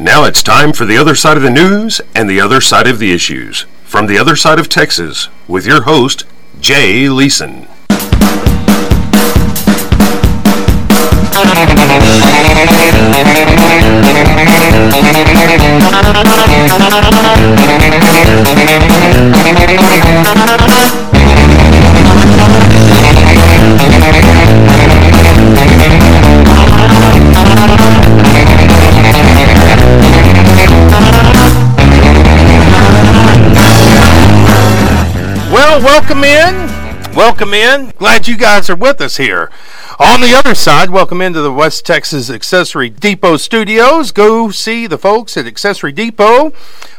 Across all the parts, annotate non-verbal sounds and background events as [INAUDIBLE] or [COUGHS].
Now it's time for the other side of the news and the other side of the issues. From the other side of Texas, with your host, Jay Leeson. [LAUGHS] Well, welcome in. Welcome in. Glad you guys are with us here. On the other side, welcome into the West Texas Accessory Depot studios. Go see the folks at Accessory Depot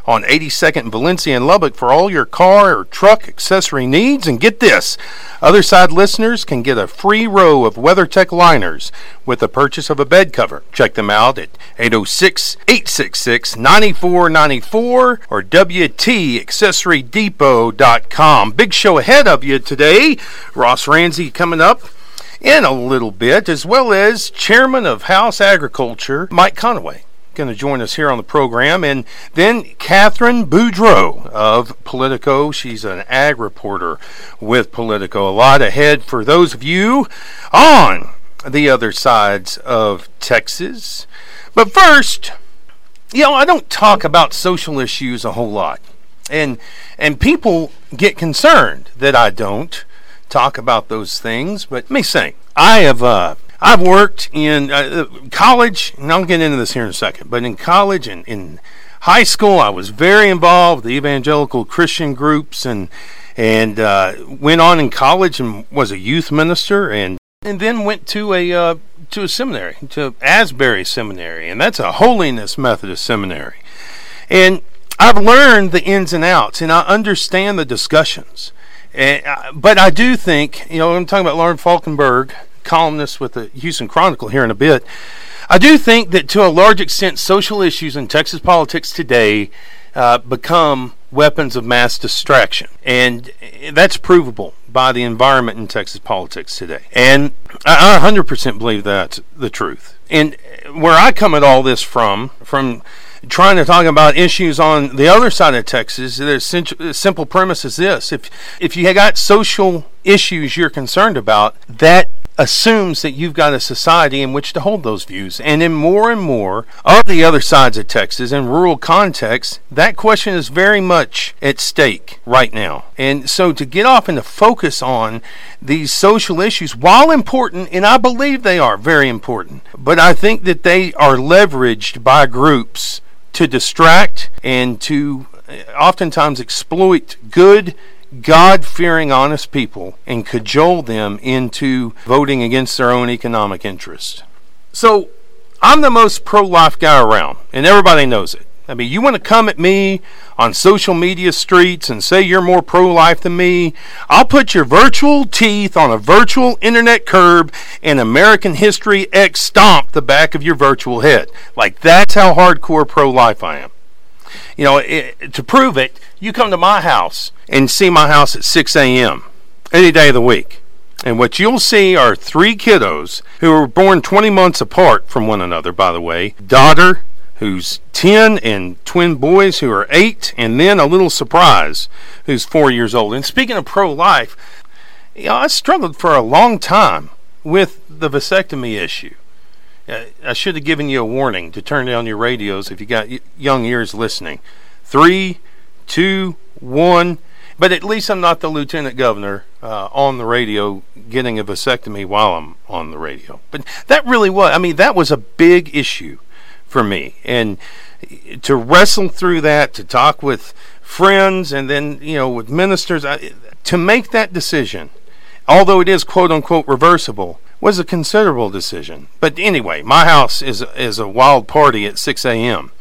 on 82nd and Valencia and Lubbock for all your car or truck accessory needs. And get this other side listeners can get a free row of WeatherTech liners with the purchase of a bed cover. Check them out at 806 866 9494 or WTAccessorydepot.com. Big show ahead of you today. Ross Ramsey coming up in a little bit, as well as Chairman of House Agriculture, Mike Conaway. Going to join us here on the program. And then Catherine Boudreau of Politico. She's an ag reporter with Politico. A lot ahead for those of you on the other sides of Texas. But first, you know, I don't talk about social issues a whole lot. And and people get concerned that I don't talk about those things. But let me say, I have uh, I've worked in uh, college, and I'll get into this here in a second. But in college and in high school, I was very involved with the evangelical Christian groups, and and uh, went on in college and was a youth minister, and and then went to a uh, to a seminary, to Asbury Seminary, and that's a holiness Methodist seminary, and I've learned the ins and outs, and I understand the discussions. And, uh, but I do think, you know, I'm talking about Lauren Falkenberg, columnist with the Houston Chronicle here in a bit. I do think that to a large extent, social issues in Texas politics today uh, become weapons of mass distraction. And that's provable by the environment in Texas politics today. And I 100% believe that's the truth. And where I come at all this from, from trying to talk about issues on the other side of Texas, the simple premise is this: if if you got social issues you're concerned about, that assumes that you've got a society in which to hold those views. And in more and more of the other sides of Texas and rural contexts, that question is very much at stake right now. And so to get off and to focus on these social issues, while important, and I believe they are very important, but I think that they are leveraged by groups to distract and to uh, oftentimes exploit good God fearing, honest people and cajole them into voting against their own economic interests. So, I'm the most pro life guy around, and everybody knows it. I mean, you want to come at me on social media streets and say you're more pro life than me, I'll put your virtual teeth on a virtual internet curb and American History X stomp the back of your virtual head. Like, that's how hardcore pro life I am. You know, it, to prove it, you come to my house and see my house at 6 a.m. any day of the week. And what you'll see are three kiddos who were born 20 months apart from one another, by the way. Daughter, who's 10, and twin boys who are 8, and then a little surprise who's 4 years old. And speaking of pro life, you know, I struggled for a long time with the vasectomy issue. Uh, I should have given you a warning to turn down your radios if you got young ears listening. Three, two, one. But at least I'm not the lieutenant governor uh, on the radio getting a vasectomy while I'm on the radio. But that really was, I mean, that was a big issue for me. And to wrestle through that, to talk with friends and then, you know, with ministers, I, to make that decision, although it is quote unquote reversible, was a considerable decision. But anyway, my house is is a wild party at 6 a.m.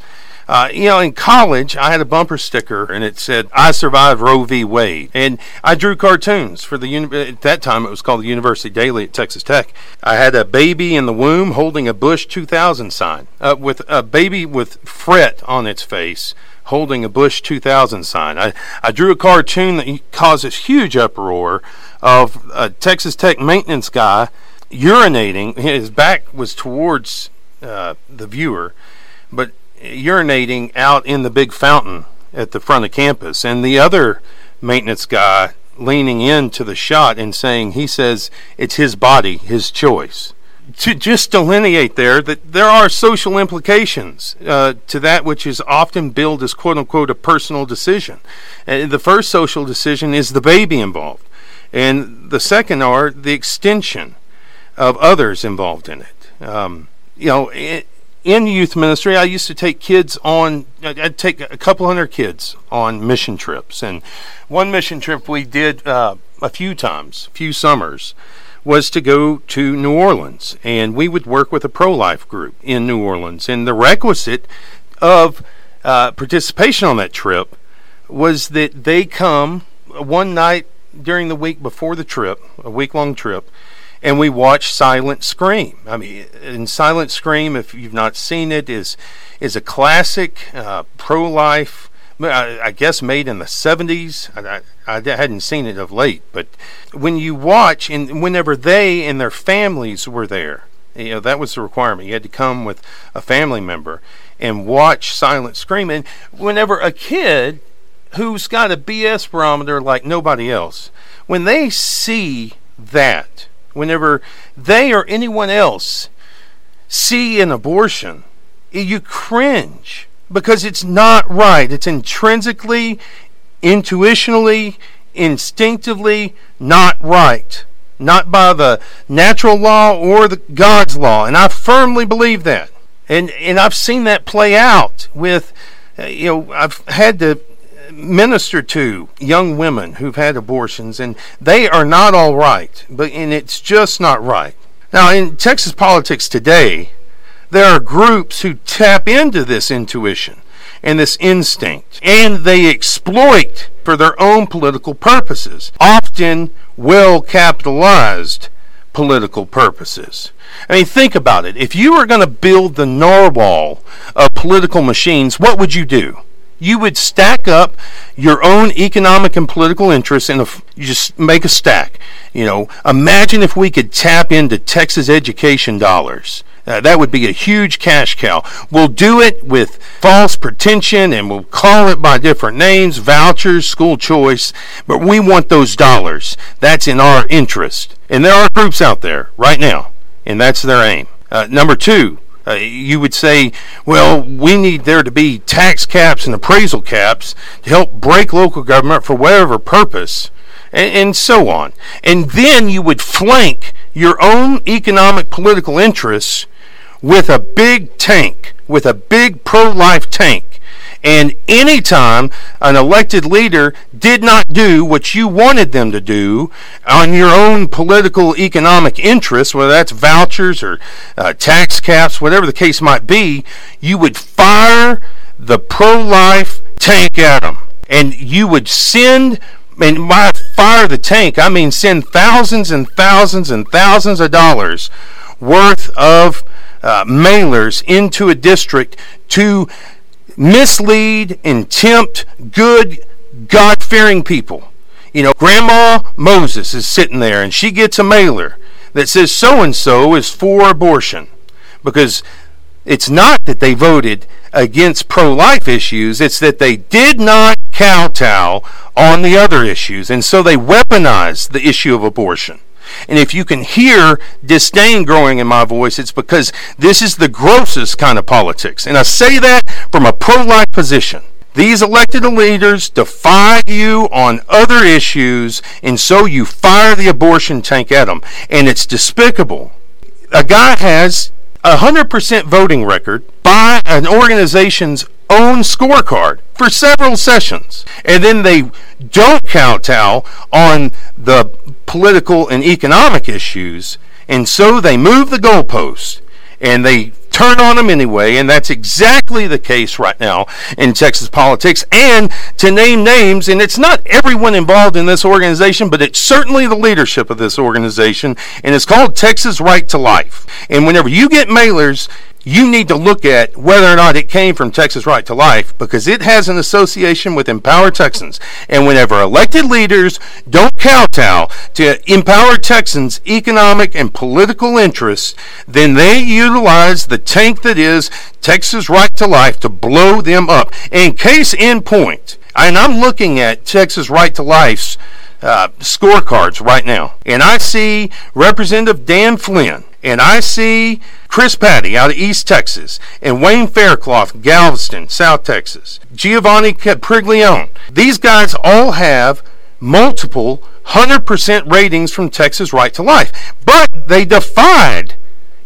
Uh, you know, in college, I had a bumper sticker and it said, I survived Roe v. Wade. And I drew cartoons for the, uni- at that time, it was called the University Daily at Texas Tech. I had a baby in the womb holding a Bush 2000 sign uh, with a baby with fret on its face holding a Bush 2000 sign. I, I drew a cartoon that caused this huge uproar of a Texas Tech maintenance guy urinating. His back was towards uh, the viewer, but urinating out in the big fountain at the front of campus, and the other maintenance guy leaning into the shot and saying he says it's his body, his choice. To just delineate there that there are social implications uh, to that which is often billed as quote unquote a personal decision. And the first social decision is the baby involved, and the second are the extension of others involved in it. Um, you know, in youth ministry, I used to take kids on, I'd take a couple hundred kids on mission trips. And one mission trip we did uh, a few times, a few summers, was to go to New Orleans. And we would work with a pro life group in New Orleans. And the requisite of uh, participation on that trip was that they come one night during the week before the trip, a week long trip, and we watch Silent Scream. I mean, in Silent Scream, if you've not seen it, is is a classic uh, pro-life. I guess made in the 70s. I, I, I, hadn't seen it of late, but when you watch, and whenever they and their families were there, you know that was the requirement. You had to come with a family member and watch Silent Scream. And whenever a kid who's got a BS barometer like nobody else, when they see that, whenever they or anyone else see an abortion, you cringe because it's not right. It's intrinsically, intuitionally, instinctively not right. Not by the natural law or the God's law. And I firmly believe that. And and I've seen that play out with uh, you know, I've had to minister to young women who've had abortions, and they are not all right. But and it's just not right. Now, in Texas politics today, there are groups who tap into this intuition and this instinct, and they exploit for their own political purposes, often well capitalized political purposes. I mean, think about it. If you were going to build the narwhal of political machines, what would you do? you would stack up your own economic and political interests and just make a stack. You know, imagine if we could tap into Texas education dollars. Uh, that would be a huge cash cow. We'll do it with false pretension and we'll call it by different names, vouchers, school choice, but we want those dollars. That's in our interest. And there are groups out there right now, and that's their aim. Uh, number two, uh, you would say, well, we need there to be tax caps and appraisal caps to help break local government for whatever purpose, and, and so on. And then you would flank your own economic political interests with a big tank, with a big pro life tank and anytime an elected leader did not do what you wanted them to do on your own political economic interests, whether that's vouchers or uh, tax caps, whatever the case might be, you would fire the pro life tank at them. And you would send and by fire the tank, I mean send thousands and thousands and thousands of dollars worth of uh, mailers into a district to mislead and tempt good, God fearing people. You know, Grandma Moses is sitting there and she gets a mailer that says so and so is for abortion because it's not that they voted against pro life issues, it's that they did not kowtow on the other issues. And so they weaponized the issue of abortion. And if you can hear disdain growing in my voice, it's because this is the grossest kind of politics. And I say that from a pro life position. These elected leaders defy you on other issues, and so you fire the abortion tank at them. And it's despicable. A guy has a 100% voting record by an organization's own scorecard for several sessions. And then they don't kowtow on the political and economic issues, and so they move the goalpost and they turn on them anyway, and that's exactly the case right now in Texas politics. And to name names, and it's not everyone involved in this organization, but it's certainly the leadership of this organization, and it's called Texas Right to Life. And whenever you get mailers you need to look at whether or not it came from Texas Right to Life because it has an association with Empower Texans. And whenever elected leaders don't kowtow to Empower Texans' economic and political interests, then they utilize the tank that is Texas Right to Life to blow them up. In case in point, and I'm looking at Texas Right to Life's uh, scorecards right now, and I see Representative Dan Flynn, and I see Chris Paddie out of East Texas, and Wayne Faircloth, Galveston, South Texas, Giovanni Priglione. These guys all have multiple 100% ratings from Texas Right to Life, but they defied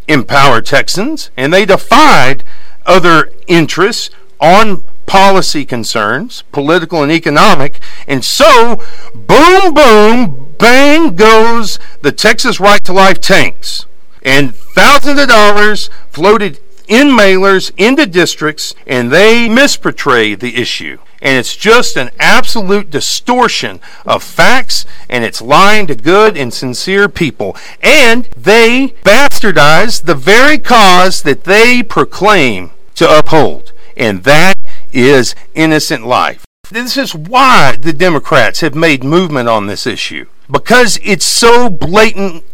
Empower Texans and they defied other interests on policy concerns, political and economic, and so boom, boom, bang goes the Texas Right to Life tanks and thousands of dollars floated in mailers into districts and they misportray the issue. And it's just an absolute distortion of facts and it's lying to good and sincere people. And they bastardize the very cause that they proclaim to uphold. And that is innocent life. This is why the Democrats have made movement on this issue. Because it's so blatant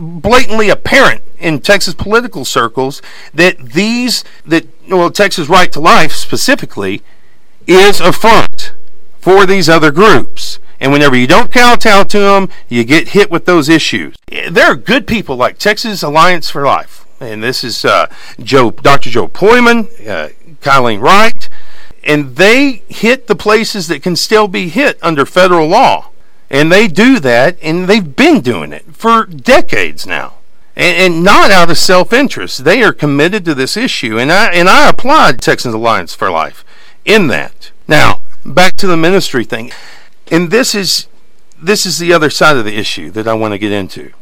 blatantly apparent in Texas political circles that these that well Texas Right to Life specifically is a front for these other groups. And whenever you don't kowtow to them, you get hit with those issues. There are good people like Texas Alliance for Life, and this is uh, Joe, Dr. Joe Pojman, uh, Wright, and they hit the places that can still be hit under federal law. And they do that, and they've been doing it for decades now. And, and not out of self interest. They are committed to this issue. And I, and I applaud Texans Alliance for Life in that. Now, back to the ministry thing. And this is this is the other side of the issue that I want to get into.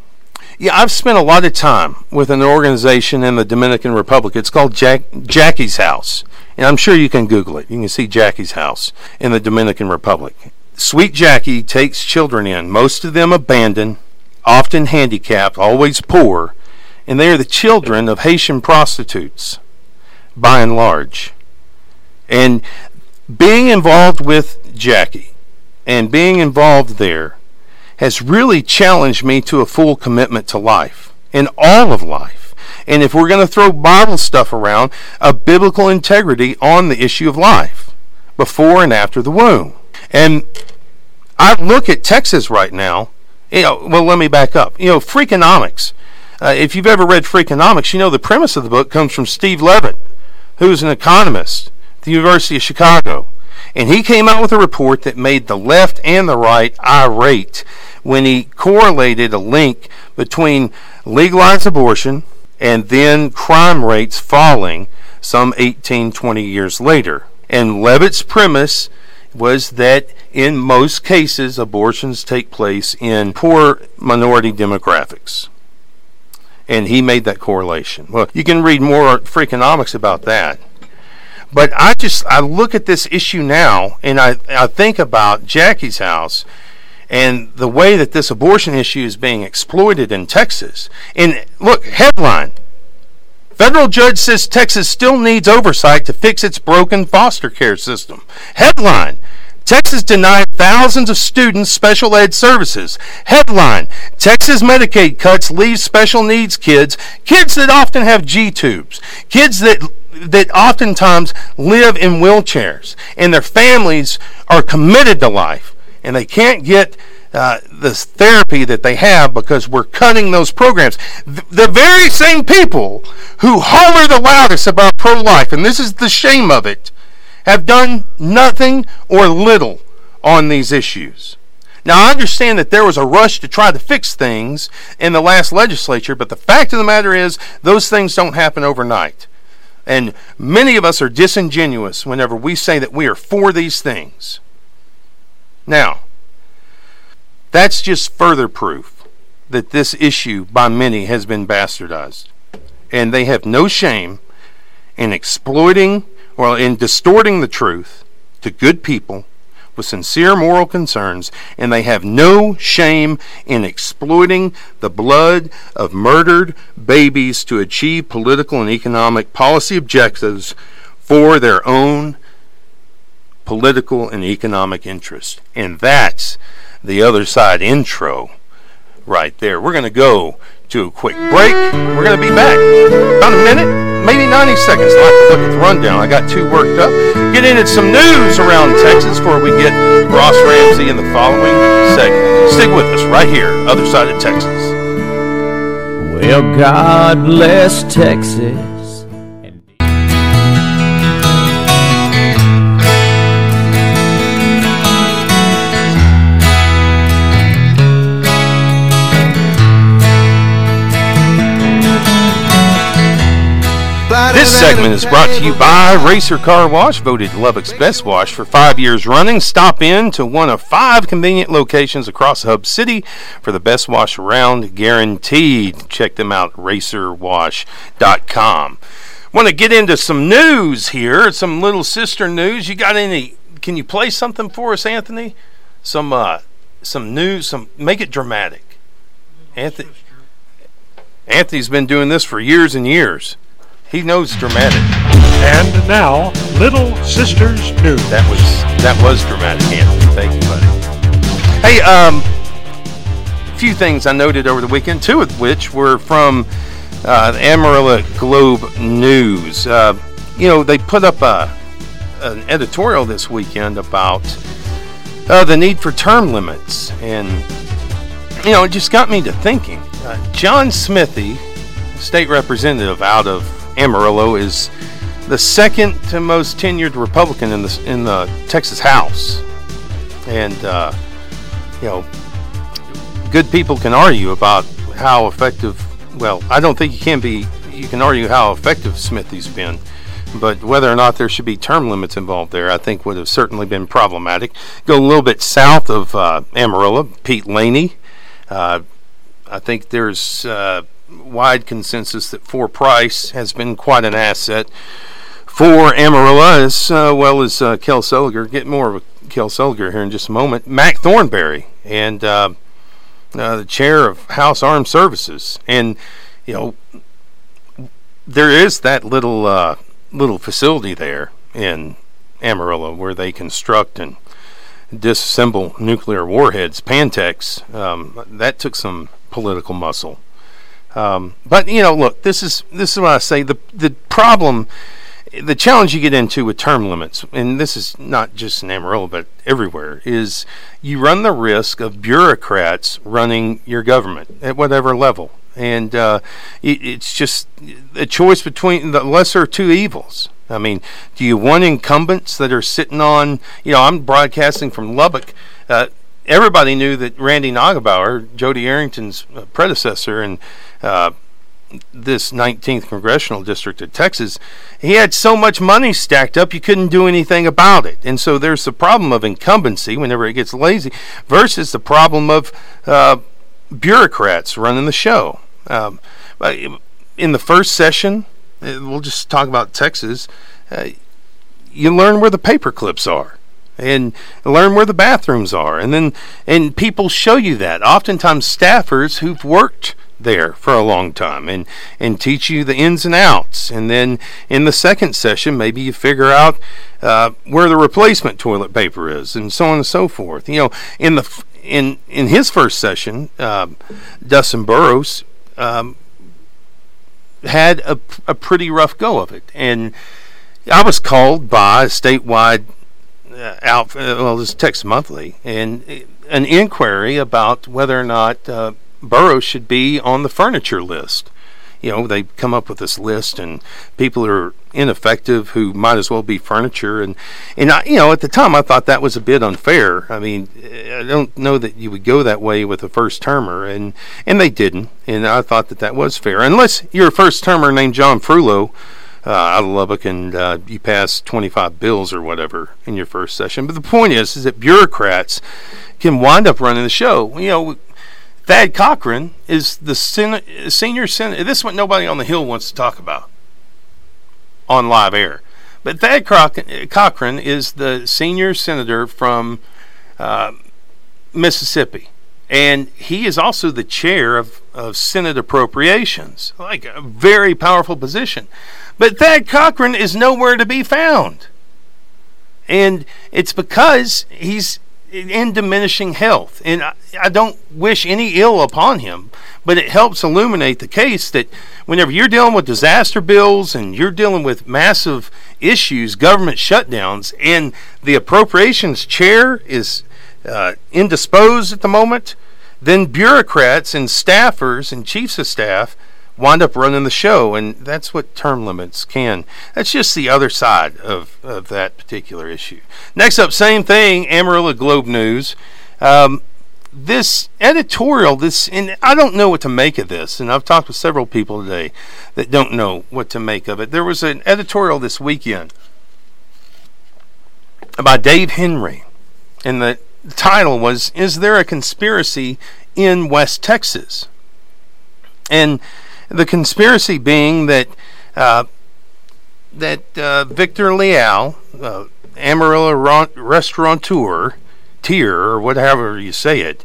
Yeah, I've spent a lot of time with an organization in the Dominican Republic. It's called Jack, Jackie's House. And I'm sure you can Google it. You can see Jackie's House in the Dominican Republic. Sweet Jackie takes children in, most of them abandoned, often handicapped, always poor, and they are the children of Haitian prostitutes, by and large. And being involved with Jackie and being involved there has really challenged me to a full commitment to life, in all of life. And if we're going to throw Bible stuff around, a biblical integrity on the issue of life, before and after the womb. And I look at Texas right now. You know, well, let me back up. You know, Freakonomics. Uh, if you've ever read Freakonomics, you know the premise of the book comes from Steve Levitt, who's an economist at the University of Chicago. And he came out with a report that made the left and the right irate when he correlated a link between legalized abortion and then crime rates falling some 18, 20 years later. And Levitt's premise was that in most cases, abortions take place in poor minority demographics. And he made that correlation. Well, you can read more Freakonomics about that. But I just I look at this issue now and I, I think about Jackie's house and the way that this abortion issue is being exploited in Texas. And look, headline Federal judge says Texas still needs oversight to fix its broken foster care system. Headline Texas denied thousands of students special ed services. Headline Texas Medicaid cuts leave special needs kids, kids that often have G tubes, kids that that oftentimes live in wheelchairs, and their families are committed to life, and they can't get uh, this therapy that they have because we're cutting those programs. the very same people who holler the loudest about pro life, and this is the shame of it, have done nothing or little on these issues. Now, I understand that there was a rush to try to fix things in the last legislature, but the fact of the matter is, those things don't happen overnight. And many of us are disingenuous whenever we say that we are for these things. Now, that's just further proof that this issue by many has been bastardized. And they have no shame in exploiting or in distorting the truth to good people with sincere moral concerns, and they have no shame in exploiting the blood of murdered babies to achieve political and economic policy objectives for their own political and economic interest. And that's the other side intro right there. We're going to go to a quick break. We're going to be back about a minute, maybe 90 seconds. I'll have to look at the rundown. I got too worked up. Get into some news around Texas before we get Ross Ramsey in the following segment. Stick with us right here, other side of Texas. Well, God bless Texas. This segment is brought to you by Racer Car Wash, voted Lubbock's best wash for five years running. Stop in to one of five convenient locations across Hub City for the best wash around, guaranteed. Check them out, racerwash.com. Want to get into some news here, some little sister news. You got any? Can you play something for us, Anthony? Some, uh, some news. Some make it dramatic. Anthony. Anthony's been doing this for years and years. He knows dramatic. And now, Little Sisters News. That was that was dramatic, Anthony. Thank you, buddy. Hey, um, a few things I noted over the weekend, two of which were from uh, the Amarillo Globe News. Uh, you know, they put up a, an editorial this weekend about uh, the need for term limits, and you know, it just got me to thinking. Uh, John Smithee, state representative out of Amarillo is the second to most tenured Republican in the in the Texas House, and uh, you know, good people can argue about how effective. Well, I don't think you can be. You can argue how effective Smithee's been, but whether or not there should be term limits involved there, I think would have certainly been problematic. Go a little bit south of uh, Amarillo, Pete Laney. Uh, I think there's uh, wide consensus that Four Price has been quite an asset for Amarillo as uh, well as uh, Kel Seliger. Get more of a Kel Seliger here in just a moment. Mac Thornberry and uh, uh, the chair of House Armed Services, and you know there is that little uh, little facility there in Amarillo where they construct and disassemble nuclear warheads. Pantex um, that took some political muscle. Um, but you know, look, this is this is what I say. The the problem, the challenge you get into with term limits, and this is not just in Amarillo, but everywhere, is you run the risk of bureaucrats running your government at whatever level, and uh, it, it's just a choice between the lesser two evils. I mean, do you want incumbents that are sitting on? You know, I'm broadcasting from Lubbock. Uh, everybody knew that Randy Neugebauer, Jodey Arrington's uh, predecessor, and uh, this 19th congressional district of Texas, he had so much money stacked up you couldn't do anything about it. And so there's the problem of incumbency whenever it gets lazy versus the problem of uh, bureaucrats running the show. Um, in the first session, uh, we'll just talk about Texas. Uh, you learn where the paper clips are and learn where the bathrooms are. And then and people show you that. Oftentimes staffers who've worked there for a long time and and teach you the ins and outs. And then in the second session maybe you figure out uh, where the replacement toilet paper is and so on and so forth. You know in the in in his first session uh, Dustin Burrows um, had a, a pretty rough go of it. And I was called by a statewide out well this Texas Monthly and an inquiry about whether or not uh, Burrows should be on the furniture list. You know, they come up with this list, and people are ineffective who might as well be furniture. And and I, you know, at the time, I thought that was a bit unfair. I mean, I don't know that you would go that way with a first termer, and and they didn't. And I thought that that was fair, unless you're a first termer named John Frullo. Uh, out of Lubbock, and uh, you pass 25 bills or whatever in your first session. But the point is, is that bureaucrats can wind up running the show. You know, Thad Cochran is the sen- senior senator. This is what nobody on the Hill wants to talk about on live air. But Thad Cochran is the senior senator from uh, Mississippi. And he is also the chair of, of Senate Appropriations, like a very powerful position. But Thad Cochran is nowhere to be found. And it's because he's in diminishing health. And I, I, don't wish any ill upon him, but it helps illuminate the case that whenever you're dealing with disaster bills and you're dealing with massive issues, government shutdowns, and the appropriations chair is uh, indisposed at the moment, then bureaucrats and staffers and chiefs of staff wind up running the show, and that's what term limits can. That's just the other side of, of that particular issue. Next up, same thing, Amarillo Globe News. Um, this editorial, this, and I don't know what to make of this, and I've talked with several people today that don't know what to make of it. There was an editorial this weekend by Dave Henry, in the title was Is There a Conspiracy in West Texas? And the conspiracy being that uh, that uh, Victor Leal, uh, Amarillo restaurateur, tier or whatever you say it,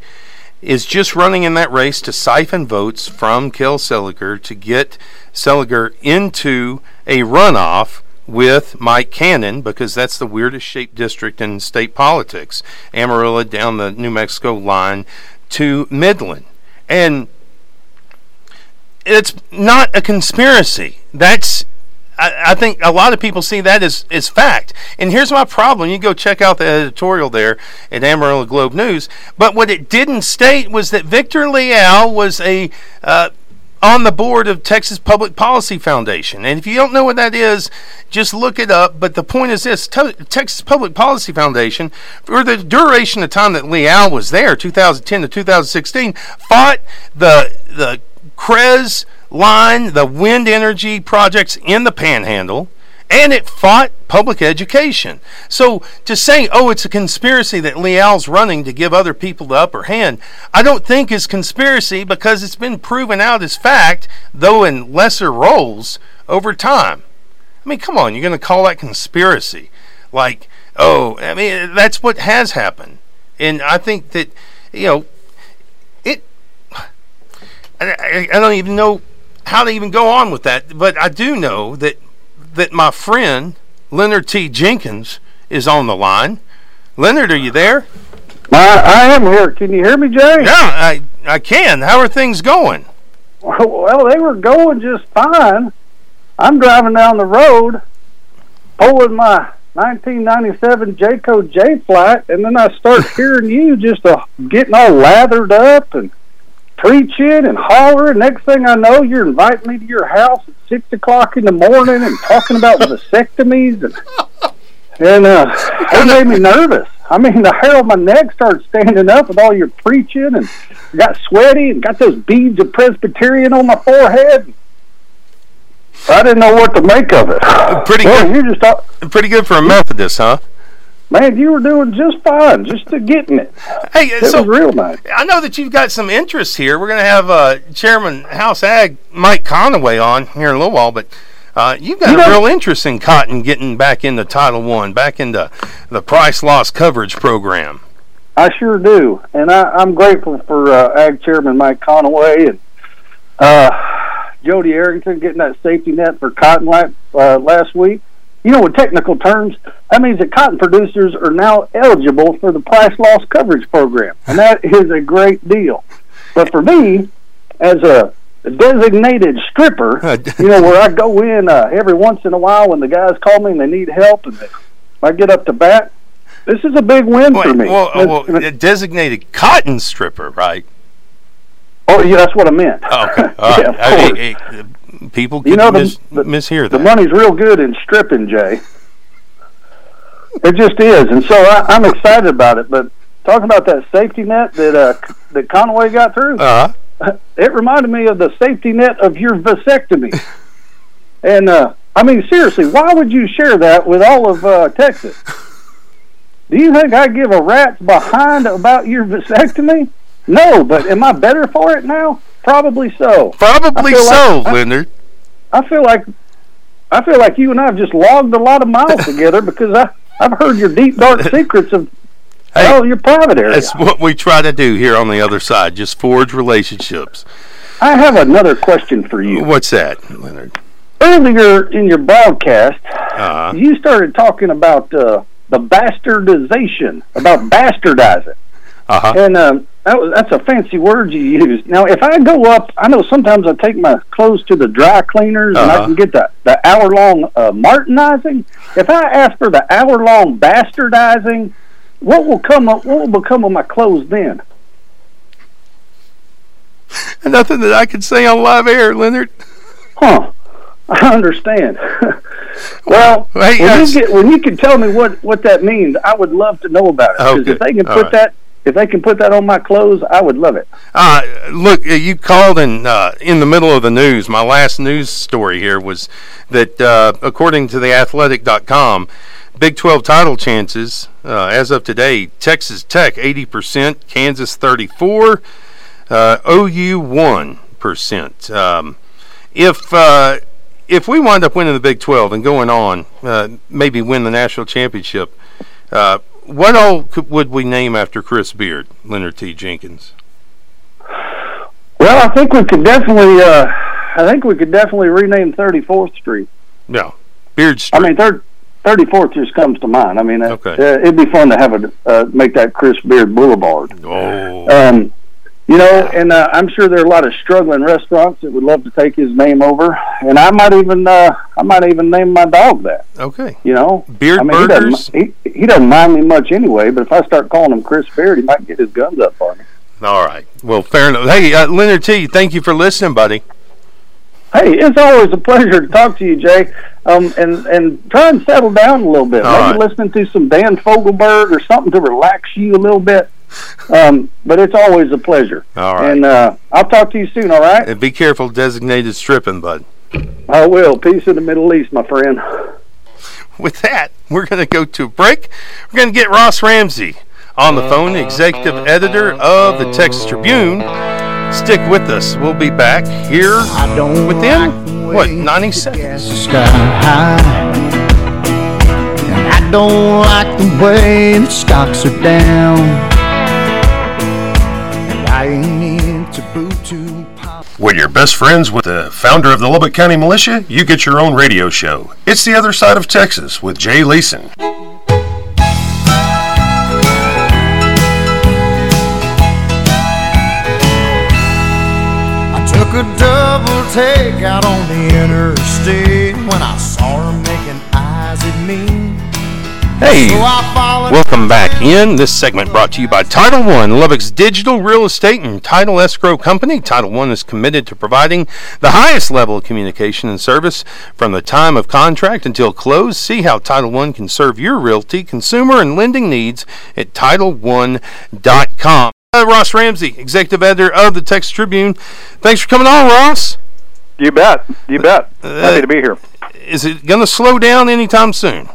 is just running in that race to siphon votes from Kel Seliger to get Seliger into a runoff with Mike Canon because that's the weirdest shaped district in state politics. Amarillo down the New Mexico line to Midland. And it's not a conspiracy. That's I, I, think a lot of people see that as, as fact. And here's my problem. You go check out the editorial there at Amarillo Globe News. But what it didn't state was that Victor Leal was a uh, on the board of Texas Public Policy Foundation. And if you don't know what that is, just look it up. But the point is this Texas Public Policy Foundation, for the duration of time that Leal was there, 2010 to 2016, fought the, the CREZ line, the wind energy projects in the panhandle, and it fought public education. So to say, oh, it's a conspiracy that Leal's running to give other people the upper hand, I don't think is conspiracy because it's been proven out as fact, though in lesser roles, over time. I mean, come on, you're going to call that conspiracy? Like, oh, I mean, that's what has happened. And I think that, you know, I, I don't even know how to even go on with that. But I do know that that my friend Leonard T. Jenkins is on the line. Leonard, are you there? I, I am here. Can you hear me, Jay? Yeah, I I can. How are things going? Well, they were going just fine. I'm driving down the road, pulling my 1997 Jayco J flat, and then I start [LAUGHS] hearing you just uh, getting all lathered up and preaching and hollering. Next thing I know, you're inviting me to your house at six o'clock in the morning and talking about [LAUGHS] vasectomies and and uh, it made me nervous. I mean, the hair on my neck started standing up with all your preaching, and got sweaty and got those beads of Presbyterian on my forehead. I didn't know what to make of it. Pretty well, good. You just pretty good for a Methodist, huh? Man, you were doing just fine, just to getting it. Hey, it so was real nice. I know that you've got some interest here. We're going to have uh, Chairman House Ag Mike Conaway on here in a little while, but. Uh, you've got you a know, real interest in cotton getting back into Title One, back into the price loss coverage program. I sure do, and I, am grateful for uh, Ag Chairman Mike Conaway and uh, Jodey Arrington getting that safety net for cotton uh, last week you know, in technical terms, that means that cotton producers are now eligible for the price loss coverage program, and that is a great deal. But for me, as a designated stripper, [LAUGHS] you know, where I go in uh, every once in a while when the guys call me and they need help, and they, I get up to bat. This is a big win Wait, for me. Well, well, a designated cotton stripper, right? Oh, yeah, that's what I meant. Oh, okay. [LAUGHS] yeah, I, I, people you know, mis- the, mishear that. The money's real good in stripping, Jay. it just is, and so I, I'm excited about it. But talking about that safety net that uh, that Conaway got through, uh-huh. it reminded me of the safety net of your vasectomy. [LAUGHS] and uh, I mean, seriously, why would you share that with all of uh, Texas? Do you think I give a rat's behind about your vasectomy? No, but am I better for it now? Probably so. Probably so, like, Leonard. I, I feel like I feel like you and I have just logged a lot of miles [LAUGHS] together because I I've heard your deep dark [LAUGHS] secrets of Hey, oh your private area. That's what we try to do here on the other side. Just forge relationships. I have another question for you. What's that, Leonard? Earlier in your broadcast, Uh, you started talking about uh, the bastardization, about bastardizing. Uh-huh. And um, that was, that's a fancy word you use. Now, if I go up, I know sometimes I take my clothes to the dry cleaners and I Uh-huh. can get the, the hour long uh, martinizing. If I ask for the hour long bastardizing, what will come? Of, what will become of my clothes then? [LAUGHS] Nothing that I can say on live air, Leonard. Huh? I understand. [LAUGHS] well, Hey, when you get when you can tell me what what that means, I would love to know about it. 'Cause Okay. if they can All put right. that if they can put that on my clothes, I would love it. Uh, look, uh, you called in uh, in the middle of the news. My last news story here was that, uh, according to the Athletic.com, Big 12 title chances uh, as of today: Texas Tech 80 percent, Kansas 34, uh, OU 1 percent. Um, if if we wind up winning the Big 12 and going on, maybe win the national championship, what all could, would we name after Chris Beard, Leonard T. Jenkins? Well, I think we could definitely. Uh, I think we could definitely rename Thirty Fourth Street. No, Beard Street. I mean, third. 34th just comes to mind. I mean, uh, Okay. uh, it'd be fun to have a uh, make that Chris Beard Boulevard. oh, Um, you know, and uh, I'm sure there are a lot of struggling restaurants that would love to take his name over, and I might even uh, I might even name my dog that. okay. You know, Beard I mean, he doesn't, he, he doesn't mind me much anyway. But if I start calling him Chris Beard, he might get his guns up on me. All right. Well, fair enough. Hey, uh, Leonard T. Thank you for listening, buddy. Hey, it's always a pleasure to talk to you, Jay. Um, and and try and settle down a little bit. All Maybe right. listening to some Dan Fogelberg or something to relax you a little bit. Um, but it's always a pleasure. All right. And uh, I'll talk to you soon. All right. And be careful, designated stripping, bud. I will. Peace in the Middle East, my friend. With that, we're going to go to a break. We're going to get Ross Ramsey on the phone, executive editor of the Texas Tribune. Stick with us. We'll be back here I don't within, like what, 90 seconds? gas is sky high. And I don't like the way the stocks are down. When you're best friends with the founder of the Lubbock County Militia, you get your own radio show. It's The Other Side of Texas with Jay Leeson. I took a double take out on the interstate when I saw her making eyes at me. Hey, So I followed welcome back in. This segment brought to you by Title One, Lubbock's digital real estate and title escrow company. Title One is committed to providing the highest level of communication and service from the time of contract until close. See how Title One can serve your realty, consumer, and lending needs at TitleOne.com. Uh, Ross Ramsey, executive editor of the Texas Tribune. Thanks for coming on, Ross. You bet. You bet. Happy to be here. Is it going to slow down anytime soon?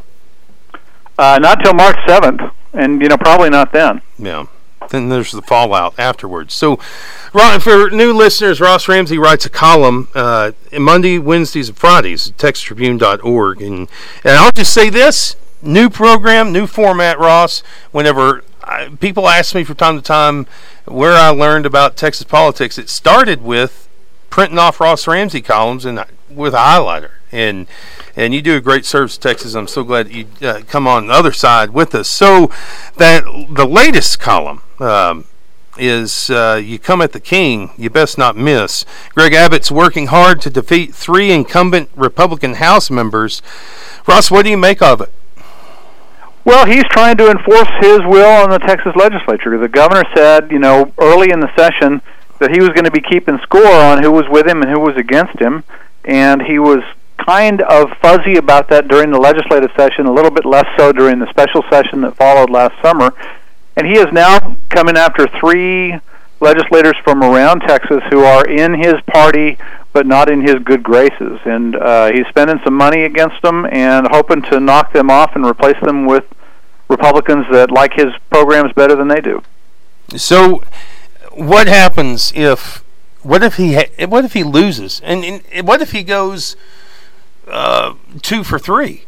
Uh, not till March 7th, and, you know, probably not then. Yeah. Then there's the fallout afterwards. So, for new listeners, Ross Ramsey writes a column uh, Monday, Wednesdays, and Fridays at textribune.org. And, and I'll just say this new program, new format, Ross. Whenever I, people ask me from time to time where I learned about Texas politics, it started with printing off Ross Ramsey columns and with a highlighter. And and you do a great service, to Texas. I'm so glad you uh, come on the other side with us. So that the latest column um, is uh, you come at the king, you best not miss. Greg Abbott's working hard to defeat three incumbent Republican House members. Ross, what do you make of it? Well, he's trying to enforce his will on the Texas legislature. The governor said, you know, early in the session that he was going to be keeping score on who was with him and who was against him, and he was kind of fuzzy about that during the legislative session, a little bit less so during the special session that followed last summer. And he is now coming after three legislators from around Texas who are in his party but not in his good graces. And uh, he's spending some money against them and hoping to knock them off and replace them with Republicans that like his programs better than they do. So, what happens if what if he ha- what if he loses and, and what if he goes uh, two for three.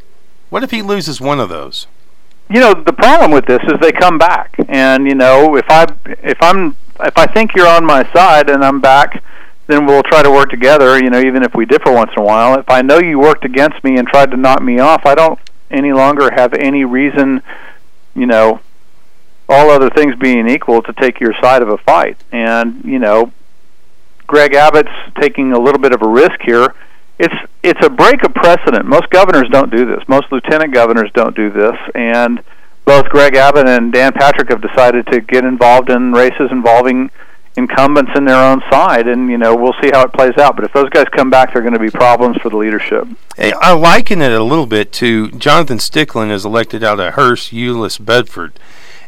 What if he loses one of those? You know, the problem with this is they come back, and you know, if I if I'm if I think you're on my side and I'm back, then we'll try to work together. You know, even if we differ once in a while. If I know you worked against me and tried to knock me off, I don't any longer have any reason, you know, all other things being equal, to take your side of a fight. And you know, Greg Abbott's taking a little bit of a risk here. It's it's a break of precedent. Most governors don't do this. Most lieutenant governors don't do this, and both Greg Abbott and Dan Patrick have decided to get involved in races involving incumbents in their own side, and you know we'll see how it plays out. But if those guys come back, they're going to be problems for the leadership. Hey, I liken it a little bit to Jonathan Stickland is elected out of Hurst, Euless, Bedford,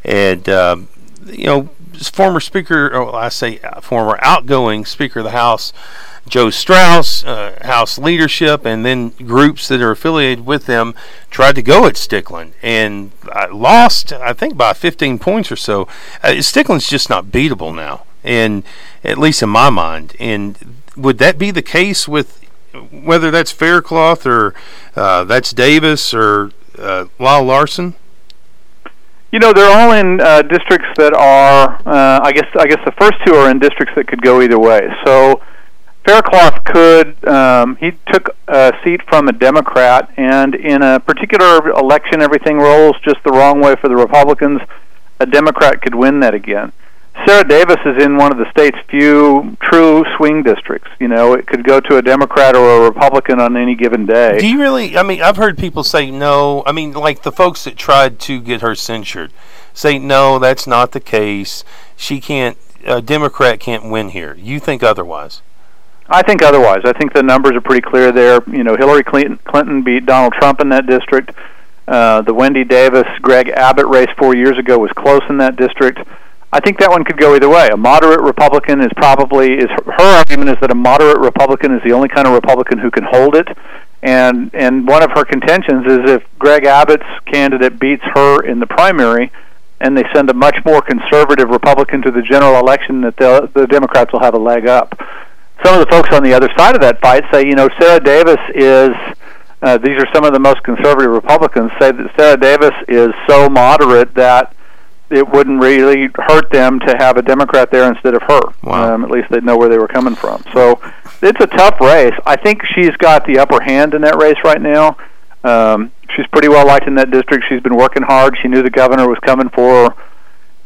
and um, you know former Speaker, or I say uh, former outgoing Speaker of the House. Joe Straus, uh, House leadership, and then groups that are affiliated with them tried to go at Stickland and I lost, I think, by 15 points or so. Uh, Stickland's just not beatable now and at least in my mind. And would that be the case with whether that's Faircloth or uh, that's Davis or uh, Lyle Larson? You know, they're all in uh, districts that are. Uh, I guess. I guess the first two are in districts that could go either way. So. Faircloth could, um, he took a seat from a Democrat, and in a particular election, everything rolls just the wrong way for the Republicans. A Democrat could win that again. Sarah Davis is in one of the state's few true swing districts. You know, it could go to a Democrat or a Republican on any given day. Do you really? I mean, I've heard people say no. I mean, like the folks that tried to get her censured say no, that's not the case. She can't. A Democrat can't win here. You think otherwise? I think otherwise. I think the numbers are pretty clear there. You know, Hillary Clinton, beat Donald Trump in that district. Uh, the Wendy Davis Greg Abbott race four years ago was close in that district. I think that one could go either way. A moderate Republican is probably is her argument is that a moderate Republican is the only kind of Republican who can hold it. And and one of her contentions is if Greg Abbott's candidate beats her in the primary, and they send a much more conservative Republican to the general election, that the Democrats will have a leg up. Some of the folks on the other side of that fight say, you know, Sarah Davis is. Uh, these are some of the most conservative Republicans say that Sarah Davis is so moderate that it wouldn't really hurt them to have a Democrat there instead of her. Wow. Um, at least they'd know where they were coming from. So it's a tough race. I think she's got the upper hand in that race right now. Um, she's pretty well liked in that district. She's been working hard. She knew the governor was coming for her.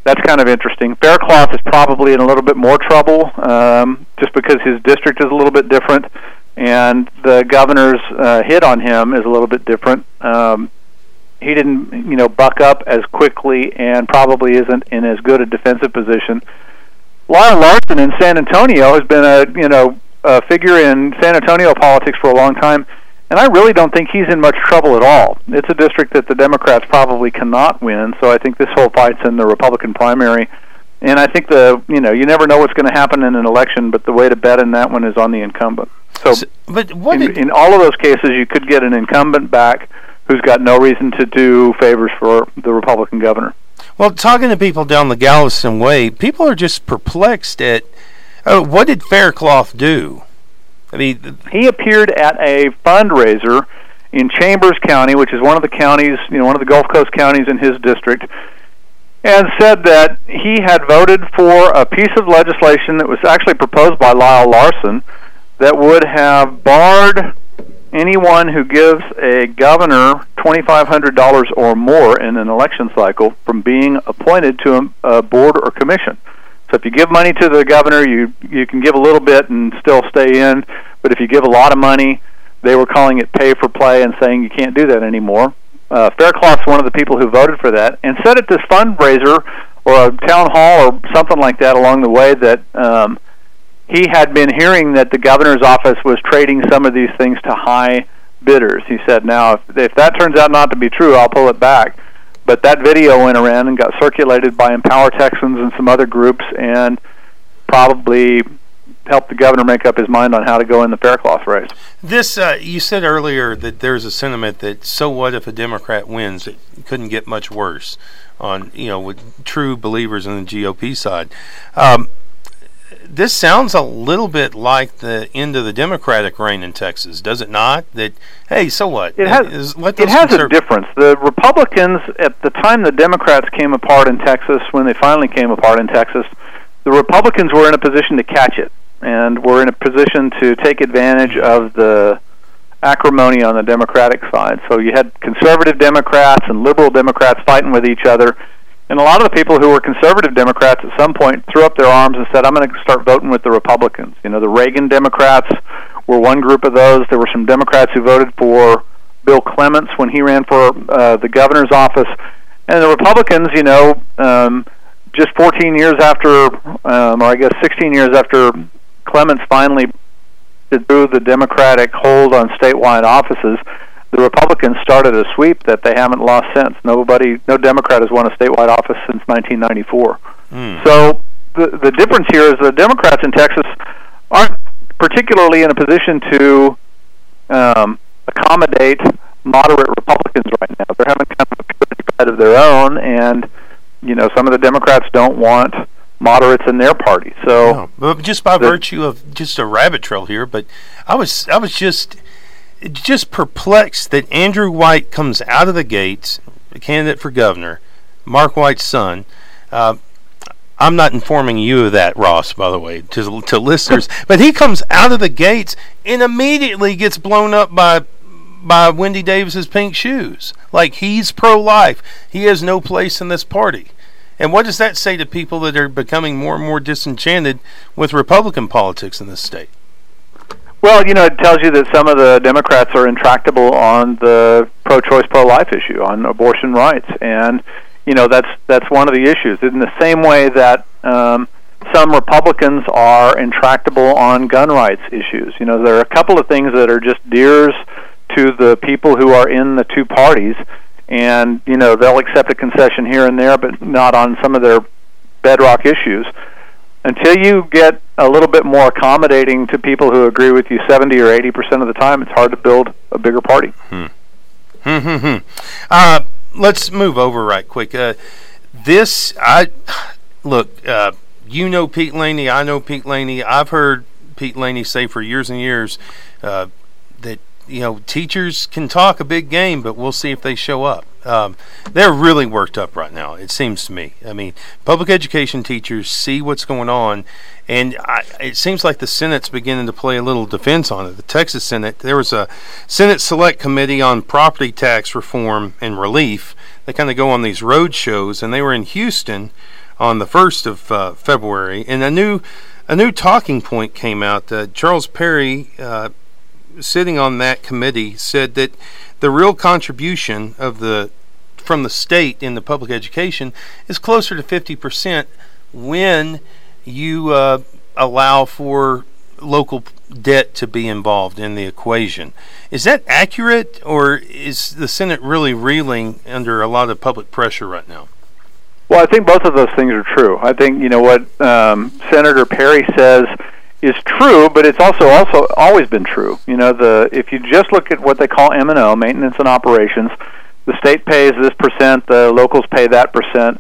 That's kind of interesting. Faircloth is probably in a little bit more trouble um, just because his district is a little bit different, and the governor's uh, hit on him is a little bit different. Um, he didn't you know buck up as quickly and probably isn't in as good a defensive position. Lyle Larson in San Antonio has been a you know a figure in San Antonio politics for a long time, and I really don't think he's in much trouble at all. It's a district that the Democrats probably cannot win, so I think this whole fight's in the Republican primary. And I think the you know you never know what's going to happen in an election, but the way to bet in that one is on the incumbent. So, So- but what in, did, in all of those cases, you could get an incumbent back who's got no reason to do favors for the Republican governor. well, talking to people down the Galveston way, people are just perplexed at oh, what did Faircloth do? I mean, He appeared at a fundraiser in Chambers County, which is one of the counties, you know, one of the Gulf Coast counties in his district, and said that he had voted for a piece of legislation that was actually proposed by Lyle Larson that would have barred anyone who gives a governor $2,500 or more in an election cycle from being appointed to a, a board or commission. So if you give money to the governor, you you can give a little bit and still stay in. But if you give a lot of money, they were calling it pay for play and saying you can't do that anymore. Uh, Faircloth's one of the people who voted for that and said at this fundraiser or a town hall or something like that along the way that um, he had been hearing that the governor's office was trading some of these things to high bidders. He said, "Now, if, if that turns out not to be true, I'll pull it back." But that video went around and got circulated by Empower Texans and some other groups, and probably helped the governor make up his mind on how to go in the Faircloth race. this uh, you said earlier that there's a sentiment that so what if a Democrat wins? It couldn't get much worse on you know with true believers on the GOP side. Um, this sounds a little bit like the end of the Democratic reign in Texas, does it not? That hey, so what? It has. It has a difference. The Republicans, at the time the Democrats came apart in Texas, when they finally came apart in Texas, the Republicans were in a position to catch it, and were in a position to take advantage of the acrimony on the Democratic side. So you had conservative Democrats and liberal Democrats fighting with each other. And a lot of the people who were conservative Democrats at some point threw up their arms and said, I'm going to start voting with the Republicans. You know, the Reagan Democrats were one group of those. There were some Democrats who voted for Bill Clements when he ran for uh, the governor's office. And the Republicans, you know, um, just 14 years after, um, or I guess 16 years after Clements finally through the Democratic hold on statewide offices, the Republicans started a sweep that they haven't lost since. Nobody, no Democrat has won a statewide office since 1994. So the the difference here is the Democrats in Texas aren't particularly in a position to um, accommodate moderate Republicans right now. They're having kind of a purity fight of their own, and you know some of the Democrats don't want moderates in their party. So No, just by the- virtue of just a rabbit trail here, but I was I was just just perplexed that Andrew White comes out of the gates, a candidate for governor, Mark White's son. Uh, I'm not informing you of that, Ross, by the way, to to listeners. [LAUGHS] but he comes out of the gates and immediately gets blown up by by Wendy Davis's pink shoes. Like he's pro-life. He has no place in this party. And what does that say to people that are becoming more and more disenchanted with Republican politics in this state? Well, you know, it tells you that some of the Democrats are intractable on the pro-choice, pro-life issue, on abortion rights, and you know that's that's one of the issues. In the same way that um, some Republicans are intractable on gun rights issues. You know, there are a couple of things that are just dears to the people who are in the two parties, and you know they'll accept a concession here and there, but not on some of their bedrock issues until you get a little bit more accommodating to people who agree with you 70 or 80 percent of the time, it's hard to build a bigger party. Hmm. Uh, let's move over right quick. Uh, this, I look. Uh, you know Pete Laney. I know Pete Laney. I've heard Pete Laney say for years and years uh, that you know teachers can talk a big game, but we'll see if they show up. Um, they're really worked up right now. It seems to me. I mean, public education teachers see what's going on, and I, it seems like the Senate's beginning to play a little defense on it. The Texas Senate, there was a Senate Select Committee on Property Tax Reform and Relief. They kind of go on these road shows, and they were in Houston on the first of uh, February, and a new a new talking point came out. Uh, Charles Perry. Uh, sitting on that committee said that the real contribution of the from the state in the public education is closer to 50% when you uh, allow for local debt to be involved in the equation. Is that accurate, or is the Senate really reeling under a lot of public pressure right now? Well, I think both of those things are true. I think you know what um, Senator Perry says is true, but it's also also always been true. You know, the if you just look at what they call M and O, maintenance and operations, the state pays this percent, the locals pay that percent.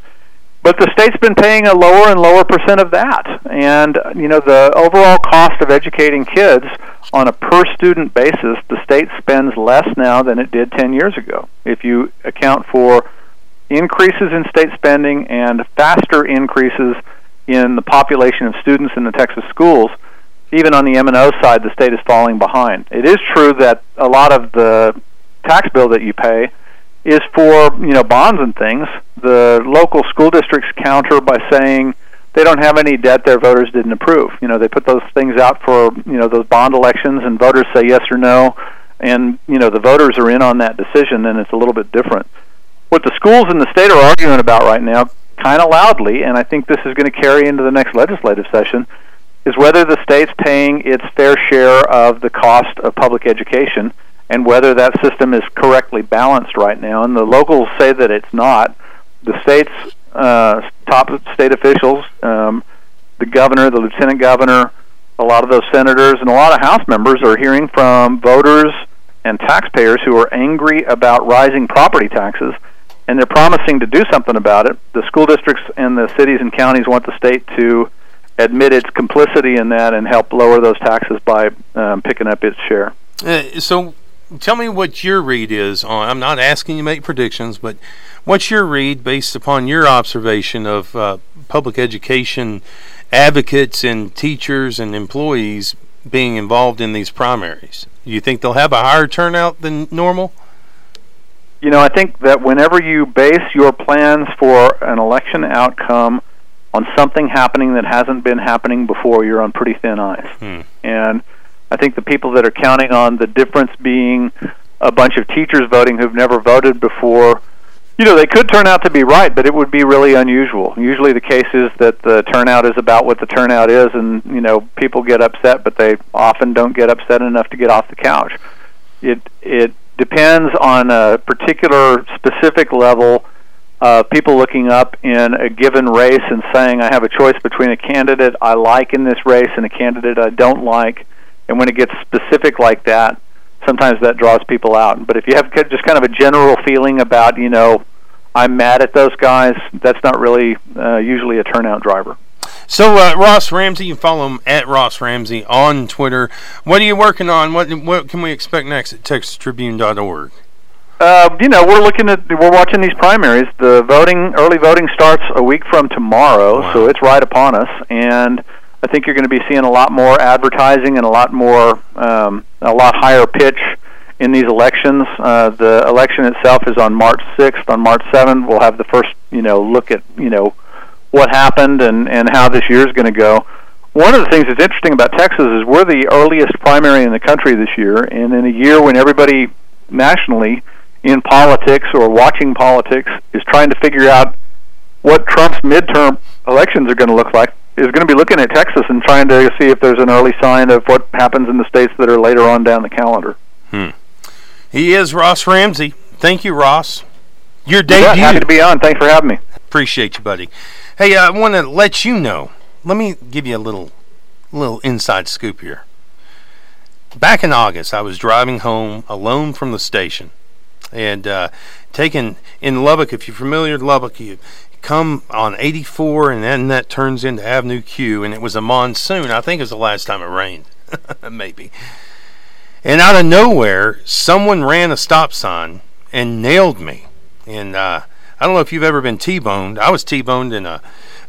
But the state's been paying a lower and lower percent of that. And, you know, the overall cost of educating kids on a per student basis, the state spends less now than it did 10 years ago. If you account for increases in state spending and faster increases in the population of students in the Texas schools, even on the M&O side, the state is falling behind. It is true that a lot of the tax bill that you pay is for you know bonds and things. The local school districts counter by saying they don't have any debt their voters didn't approve. You know they put those things out for you know those bond elections, and voters say yes or no, and you know the voters are in on that decision, and it's a little bit different. What the schools in the state are arguing about right now, kind of loudly, and I think this is going to carry into the next legislative session, is whether the state's paying its fair share of the cost of public education and whether that system is correctly balanced right now. And the locals say that it's not. The state's uh, top state officials, um, the governor, the lieutenant governor, a lot of those senators, and a lot of House members are hearing from voters and taxpayers who are angry about rising property taxes, and they're promising to do something about it. The school districts and the cities and counties want the state to admit its complicity in that and help lower those taxes by um, picking up its share. Uh, so, tell me what your read is on. I'm not asking you to make predictions, but what's your read based upon your observation of uh, public education advocates and teachers and employees being involved in these primaries? Do you think they'll have a higher turnout than normal? You know, I think that whenever you base your plans for an election outcome on something happening that hasn't been happening before, you're on pretty thin ice. Hmm. And I think the people that are counting on the difference being a bunch of teachers voting who've never voted before, you know, they could turn out to be right, but it would be really unusual. Usually the case is that the turnout is about what the turnout is, and, you know, people get upset, but they often don't get upset enough to get off the couch. It, it depends on a particular specific level of people looking up in a given race and saying, I have a choice between a candidate I like in this race and a candidate I don't like. And when it gets specific like that, sometimes that draws people out. But if you have just kind of a general feeling about, you know, I'm mad at those guys, that's not really uh, usually a turnout driver. So uh, Ross Ramsey, you follow him at Ross Ramsey on Twitter. What are you working on? What what can we expect next at TexasTribune.org? Uh, you know, we're looking at we're watching these primaries. The voting, early voting, starts a week from tomorrow, Wow. so it's right upon us. And I think you're going to be seeing a lot more advertising and a lot more, um, a lot higher pitch in these elections. Uh, the election itself is on March 6th. On March 7th, we'll have the first, you know, look at you know what happened and and how this year is going to go. One of the things that's interesting about Texas is we're the earliest primary in the country this year, and in a year when everybody nationally in politics or watching politics is trying to figure out what Trump's midterm elections are going to look like is going to be looking at Texas and trying to see if there's an early sign of what happens in the states that are later on down the calendar. Hmm. He is Ross Ramsey. Thank you, Ross. Your day. Yeah, happy to be on. Thanks for having me. Appreciate you, buddy. Hey, I want to let you know. Let me give you a little, little inside scoop here. Back in August, I was driving home alone from the station, and uh, taking in Lubbock. If you're familiar with Lubbock, you come on 84, and then that turns into Avenue Q, and it was a monsoon. I think it was the last time it rained, [LAUGHS] maybe. And out of nowhere, someone ran a stop sign and nailed me. And uh, I don't know if you've ever been T-boned. I was T-boned in a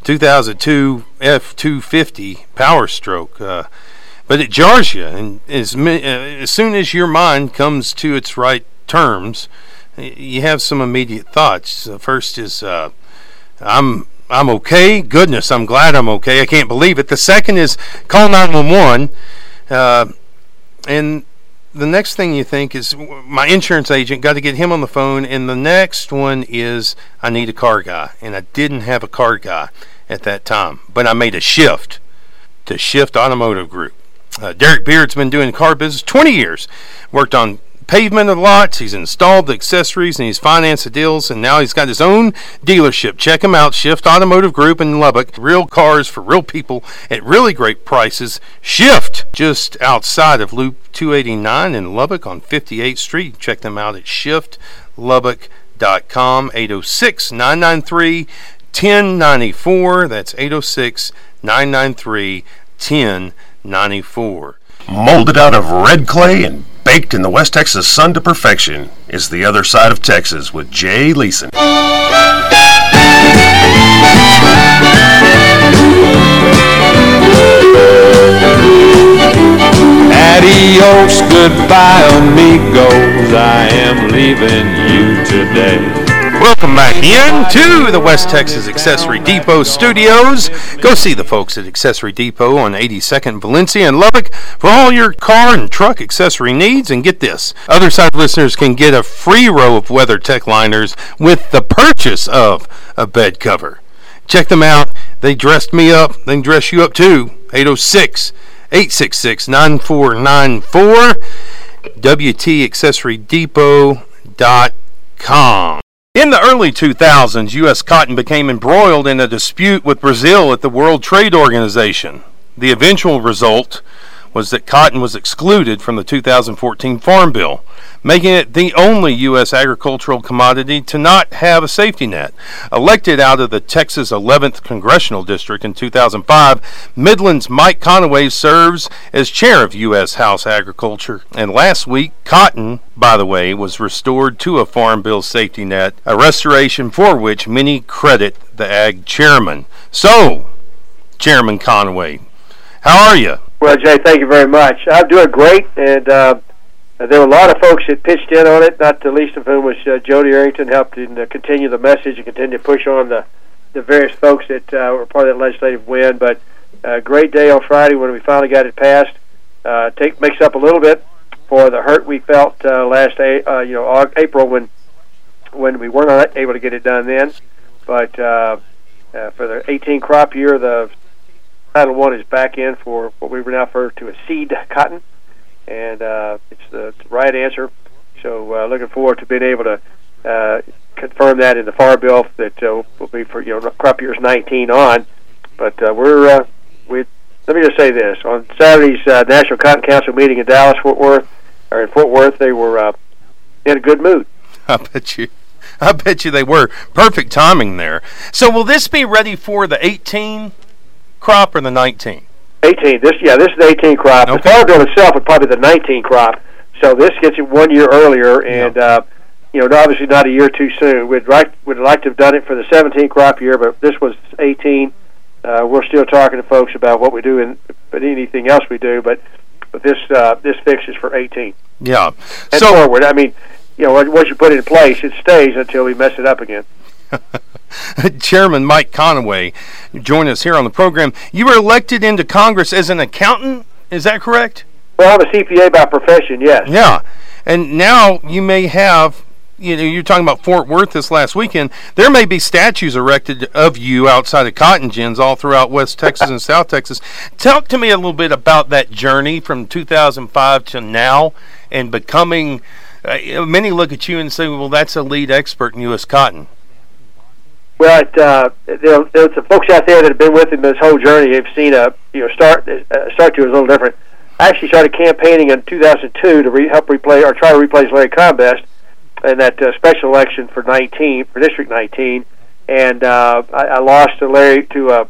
2002 F250 Power Stroke. Uh, but it jars you, and as, uh, as soon as your mind comes to its right terms, you have some immediate thoughts. The first is, uh, "I'm I'm okay. Goodness, I'm glad I'm okay. I can't believe it." The second is, "Call 911." Uh, and the next thing you think is my insurance agent got to get him on the phone and the next one is i need a car guy. And i didn't have a car guy at that time but i made a shift to shift automotive group. Uh, derek beard's been doing car business 20 years worked on pavement of lots. He's installed the accessories and he's financed the deals and now he's got his own dealership. Check him out shift automotive group in lubbock. Real cars for real people at really great prices. Shift just outside of loop 289 in lubbock on 58th street. Check them out at shiftlubbock.com 806 993 1094 that's 806 993 1094 Molded out of red clay and baked in the West Texas sun to perfection is the other side of Texas with Jay Leeson. Adios, goodbye, amigos. I am leaving you today. Welcome back in to the West Texas Accessory Depot studios. Go see the folks at Accessory Depot on 82nd Valencia and Lubbock for all your car and truck accessory needs. And get this other side listeners can get a free row of WeatherTech liners with the purchase of a bed cover. Check them out. They dressed me up. They can dress you up too. 806 866 9494. WTAccessoryDepot.com. In the early 2000s, U.S. cotton became embroiled in a dispute with Brazil at the World Trade Organization. The eventual result was that cotton was excluded from the 2014 Farm Bill, making it the only U.S. agricultural commodity to not have a safety net. Elected out of the Texas 11th Congressional District in 2005, Midland's Mike Conaway serves as chair of U.S. House Agriculture. And last week, cotton, by the way, was restored to a Farm Bill safety net, a restoration for which many credit the ag chairman. So, Chairman Conaway, how are you? Well, Jay, thank you very much. I'm doing great, and uh, there were a lot of folks that pitched in on it. Not the least of whom was uh, Jodey Arrington, helped in, uh, continue the message and continue to push on the the various folks that uh, were part of that legislative win. But uh, great day on Friday when we finally got it passed. Uh, take makes up a little bit for the hurt we felt uh, last a, uh, you know April when when we weren't able to get it done then. But uh, uh, for the 18 crop year, the Title One is back in for what we now refer to as seed cotton, and uh, it's the right answer. So uh, looking forward to being able to uh, confirm that in the farm bill that uh, will be for you know crop years 19 on. But uh, we're uh, we let me just say this on Saturday's uh, National Cotton Council meeting in Dallas, Fort Worth, or in Fort Worth, they were uh, in a good mood. [LAUGHS] I bet you. I bet you they were. Perfect timing there. So will this be ready for the 18 crop or the 19? 18. This yeah, this is the 18 crop. Okay. The farm bill itself is probably the 19 crop. So this gets it one year earlier, and uh, you know, obviously not a year too soon. We'd like would like to have done it for the 17 crop year, but this was 18. Uh, we're still talking to folks about what we do and but anything else we do, but but this uh, this fix is for 18 Yeah. and so forward. I mean, you know, once you put it in place, it stays until we mess it up again. [LAUGHS] Chairman Mike Conaway join us here on the program. You were elected into Congress as an accountant. Is that correct? Well, I'm a CPA by profession, yes. Yeah. And now you may have you know, you're talking about Fort Worth this last weekend. There may be statues erected of you outside of cotton gins all throughout West Texas and South Texas. Talk to me a little bit about that journey from 2005 to now and becoming. Uh, many look at you and say, "Well, that's a lead expert in U.S. cotton." Well, it, uh, there, there's some folks out there that have been with him this whole journey. They've seen a you know start uh, start to is a little different. I actually started campaigning in 2002 to re- help replace or try to replace Larry Combest in that uh, special election for 19 for District 19, and uh, I, I lost to Larry to uh,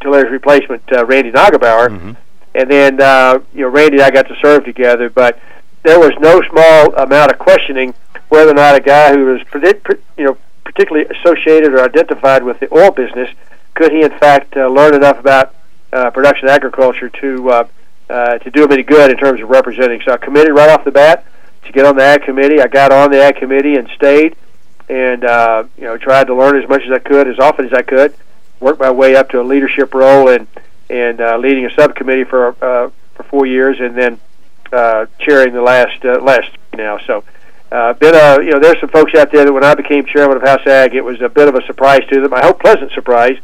to Larry's replacement uh, Randy Neugebauer, Mm-hmm. and then uh, you know Randy and I got to serve together, but there was no small amount of questioning whether or not a guy who was predi- pr- you know particularly associated or identified with the oil business could he in fact uh, learn enough about uh, production agriculture to uh, uh, to do him any good in terms of representing. So I committed right off the bat to get on the ag committee. I got on the ag committee and stayed, and uh, you know tried to learn as much as I could, as often as I could. Worked my way up to a leadership role and and uh, leading a subcommittee for uh, for four years, and then uh, chairing the last uh, last now. So. Uh, been a you know there's some folks out there that when I became chairman of House Ag it was a bit of a surprise to them. I hope pleasant surprise,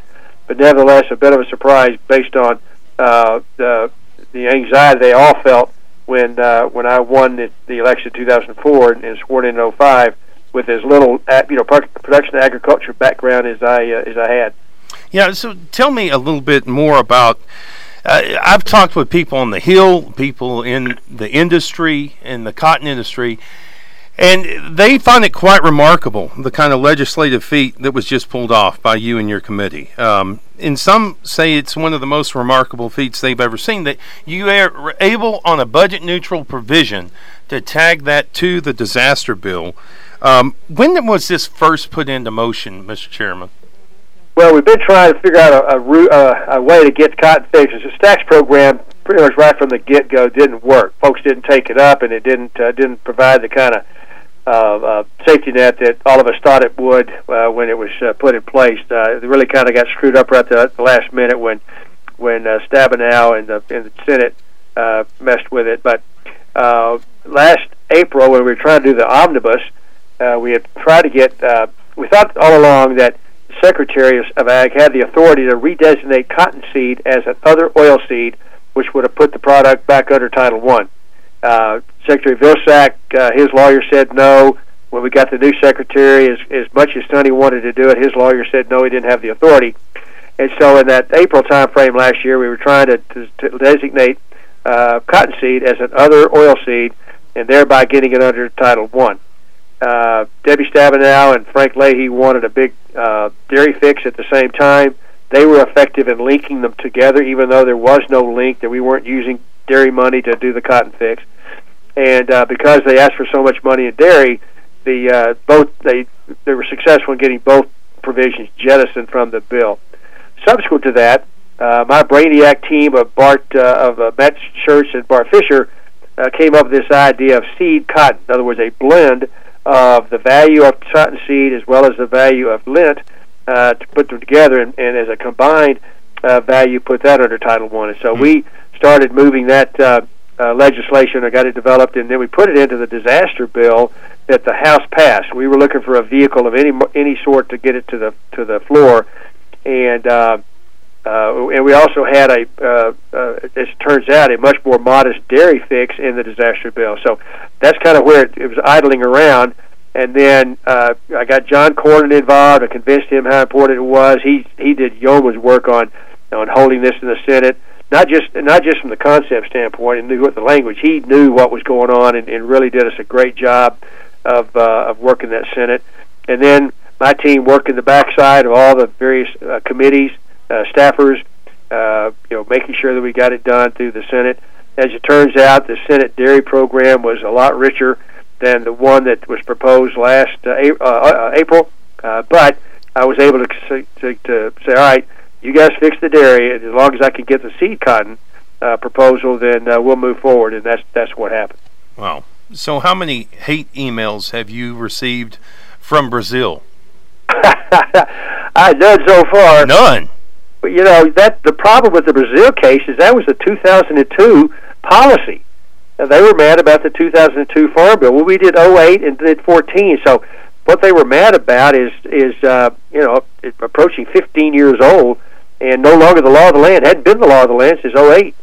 but nevertheless a bit of a surprise based on uh, the the anxiety they all felt when uh, when I won the, the election in 2004 and, and sworn in in 05 with as little you know production agriculture background as I uh, as I had. Yeah, so tell me a little bit more about. Uh, I've talked with people on the Hill, people in the industry, in the cotton industry, and they find it quite remarkable the kind of legislative feat that was just pulled off by you and your committee. Um, and some say it's one of the most remarkable feats they've ever seen that you are able, on a budget neutral provision, to tag that to the disaster bill. Um, when was this first put into motion, Mr. Chairman? Well, we've been trying to figure out a, a, uh, a way to get cotton fixed. The stacks program, pretty much right from the get go, didn't work. Folks didn't take it up, and it didn't uh, didn't provide the kind of uh, uh, safety net that all of us thought it would uh, when it was uh, put in place. Uh, it really kind of got screwed up right at the last minute when when uh, Stabenow and the, and the Senate uh, messed with it. But uh, last April, when we were trying to do the omnibus, uh, we had tried to get. Uh, we thought all along that Secretary of- Ag had the authority to redesignate cottonseed as an other oilseed, which would have put the product back under Title One. Uh, secretary Vilsack, uh, his lawyer said no. When we got the new secretary, as, as much as Sonny wanted to do it, his lawyer said no, he didn't have the authority. And so, in that April time frame last year, we were trying to, to, to designate uh, cottonseed as an other oilseed, and thereby getting it under Title One. Uh, Debbie Stabenow and Frank Leahy wanted a big uh, dairy fix at the same time. They were effective in linking them together, even though there was no link that we weren't using dairy money to do the cotton fix. And uh, because they asked for so much money in dairy, the uh, both they they were successful in getting both provisions jettisoned from the bill. Subsequent to that, uh, my Brainiac team of Bart uh, of uh, Matt Schertz and Bart Fischer uh, came up with this idea of seed cotton. In other words, a blend of the value of cotton seed as well as the value of lint uh, to put them together, and, and as a combined uh, value, put that under Title One. And so mm-hmm. we started moving that uh, uh, legislation. I got it developed, and then we put it into the disaster bill that the House passed. We were looking for a vehicle of any any sort to get it to the to the floor, and. Uh, uh, and we also had a, uh, uh, as it turns out, a much more modest dairy fix in the disaster bill. So that's kind of where it, it was idling around. And then uh, I got John Cornyn involved. I convinced him how important it was. He he did yeoman's work on on holding this in the Senate, not just not just from the concept standpoint and knew what the language. He knew what was going on and, and really did us a great job of uh, of working that Senate. And then my team worked in the backside of all the various uh, committees uh, staffers, uh, you know, making sure that we got it done through the Senate. As it turns out, the Senate dairy program was a lot richer than the one that was proposed last uh, uh, uh, April. Uh, but I was able to, to to say, all right, you guys fix the dairy, and as long as I can get the seed cotton uh, proposal, then uh, we'll move forward, and that's that's what happened. Wow. So, how many hate emails have you received from Brazil? [LAUGHS] I none so far. None But, you know that the problem with the Brazil case is that was a 2002 policy. They were mad about the 2002 Farm Bill. Well, we did 08 and did 14. So what they were mad about is is uh, you know approaching 15 years old and no longer the law of the land. Hadn't been the law of the land since 08.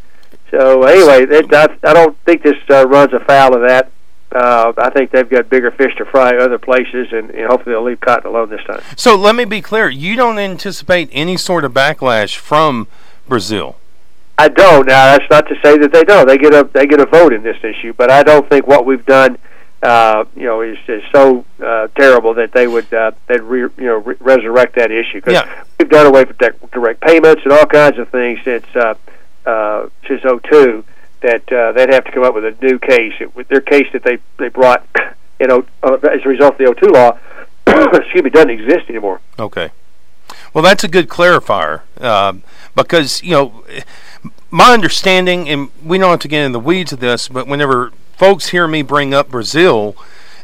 So anyway, it, I, I don't think this uh, runs afoul of that uh, I think they've got bigger fish to fry other places, and, and, hopefully they'll leave cotton alone this time. So let me be clear: you don't anticipate any sort of backlash from Brazil. I don't. Now that's not to say that they don't. They get a they get a vote in this issue, but I don't think what we've done, uh, you know, is, is so uh, terrible that they would uh, they'd re, you know re- resurrect that issue because yeah. we've done away with direct payments and all kinds of things since uh, uh, since '02 that uh, they'd have to come up with a new case. It, with their case that they they brought, you know, uh, as a result of the '02 law, [COUGHS] excuse me, doesn't exist anymore. Okay. Well, that's a good clarifier uh, because you know my understanding, and we don't have to get in the weeds of this, but whenever folks hear me bring up Brazil,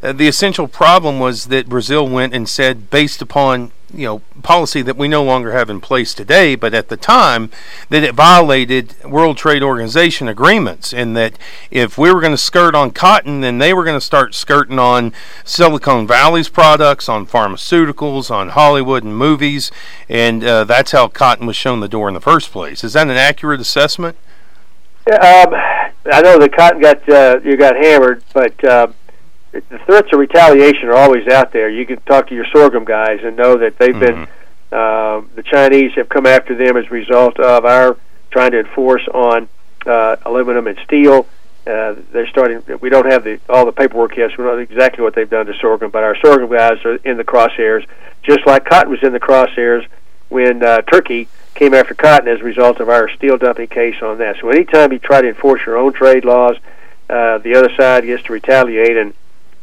uh, the essential problem was that Brazil went and said, based upon you know policy that we no longer have in place today, but at the time that it violated World Trade Organization agreements, and that if we were going to skirt on cotton, then they were going to start skirting on Silicon Valley's products, on pharmaceuticals, on Hollywood and movies, and uh, that's how cotton was shown the door in the first place. Is that an accurate assessment? Um, I know the cotton got uh, you got hammered, but. Uh, the threats of retaliation are always out there. You can talk to your sorghum guys and know that they've mm-hmm. been uh, the Chinese have come after them as a result of our trying to enforce on uh, aluminum and steel. Uh, they're starting. We don't have the all the paperwork yet, so we don't know exactly what they've done to sorghum. But our sorghum guys are in the crosshairs, just like cotton was in the crosshairs when uh, Turkey came after cotton as a result of our steel dumping case on that. So anytime you try to enforce your own trade laws, uh, the other side gets to retaliate and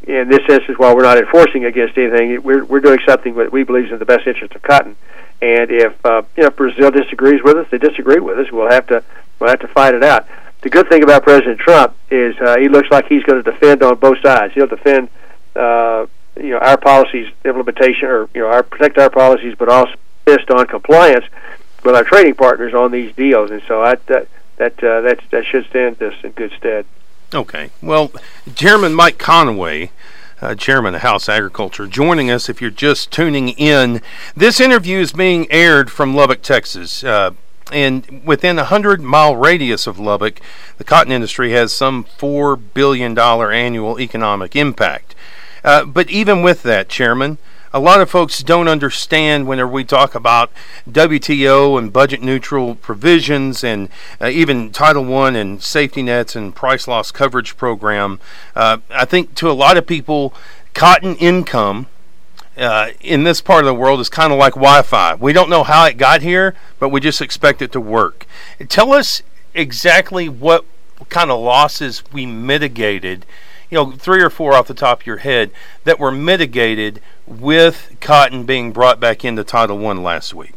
in this instance, while we're not enforcing against anything, we're we're doing something that we believe is in the best interest of cotton. And if uh, you know Brazil disagrees with us, they disagree with us. We'll have to we'll have to fight it out. The good thing about President Trump is uh, he looks like he's going to defend on both sides. He'll defend uh, you know our policies implementation or you know our protect our policies, but also insist on compliance with our trading partners on these deals. And so I, that that uh, that that should stand us in good stead. Okay. Well, Chairman Mike Conaway, uh, Chairman of House Agriculture, joining us if you're just tuning in. This interview is being aired from Lubbock, Texas. Uh, and within a hundred mile radius of Lubbock, the cotton industry has some four billion dollar annual economic impact. Uh, but even with that, Chairman, a lot of folks don't understand whenever we talk about WTO and budget neutral provisions and uh, even Title I and safety nets and price loss coverage program. Uh, I think to a lot of people, cotton income uh, in this part of the world is kind of like Wi-Fi. We don't know how it got here, but we just expect it to work. Tell us exactly what kind of losses we mitigated. You know, three or four off the top of your head that were mitigated with cotton being brought back into Title One last week.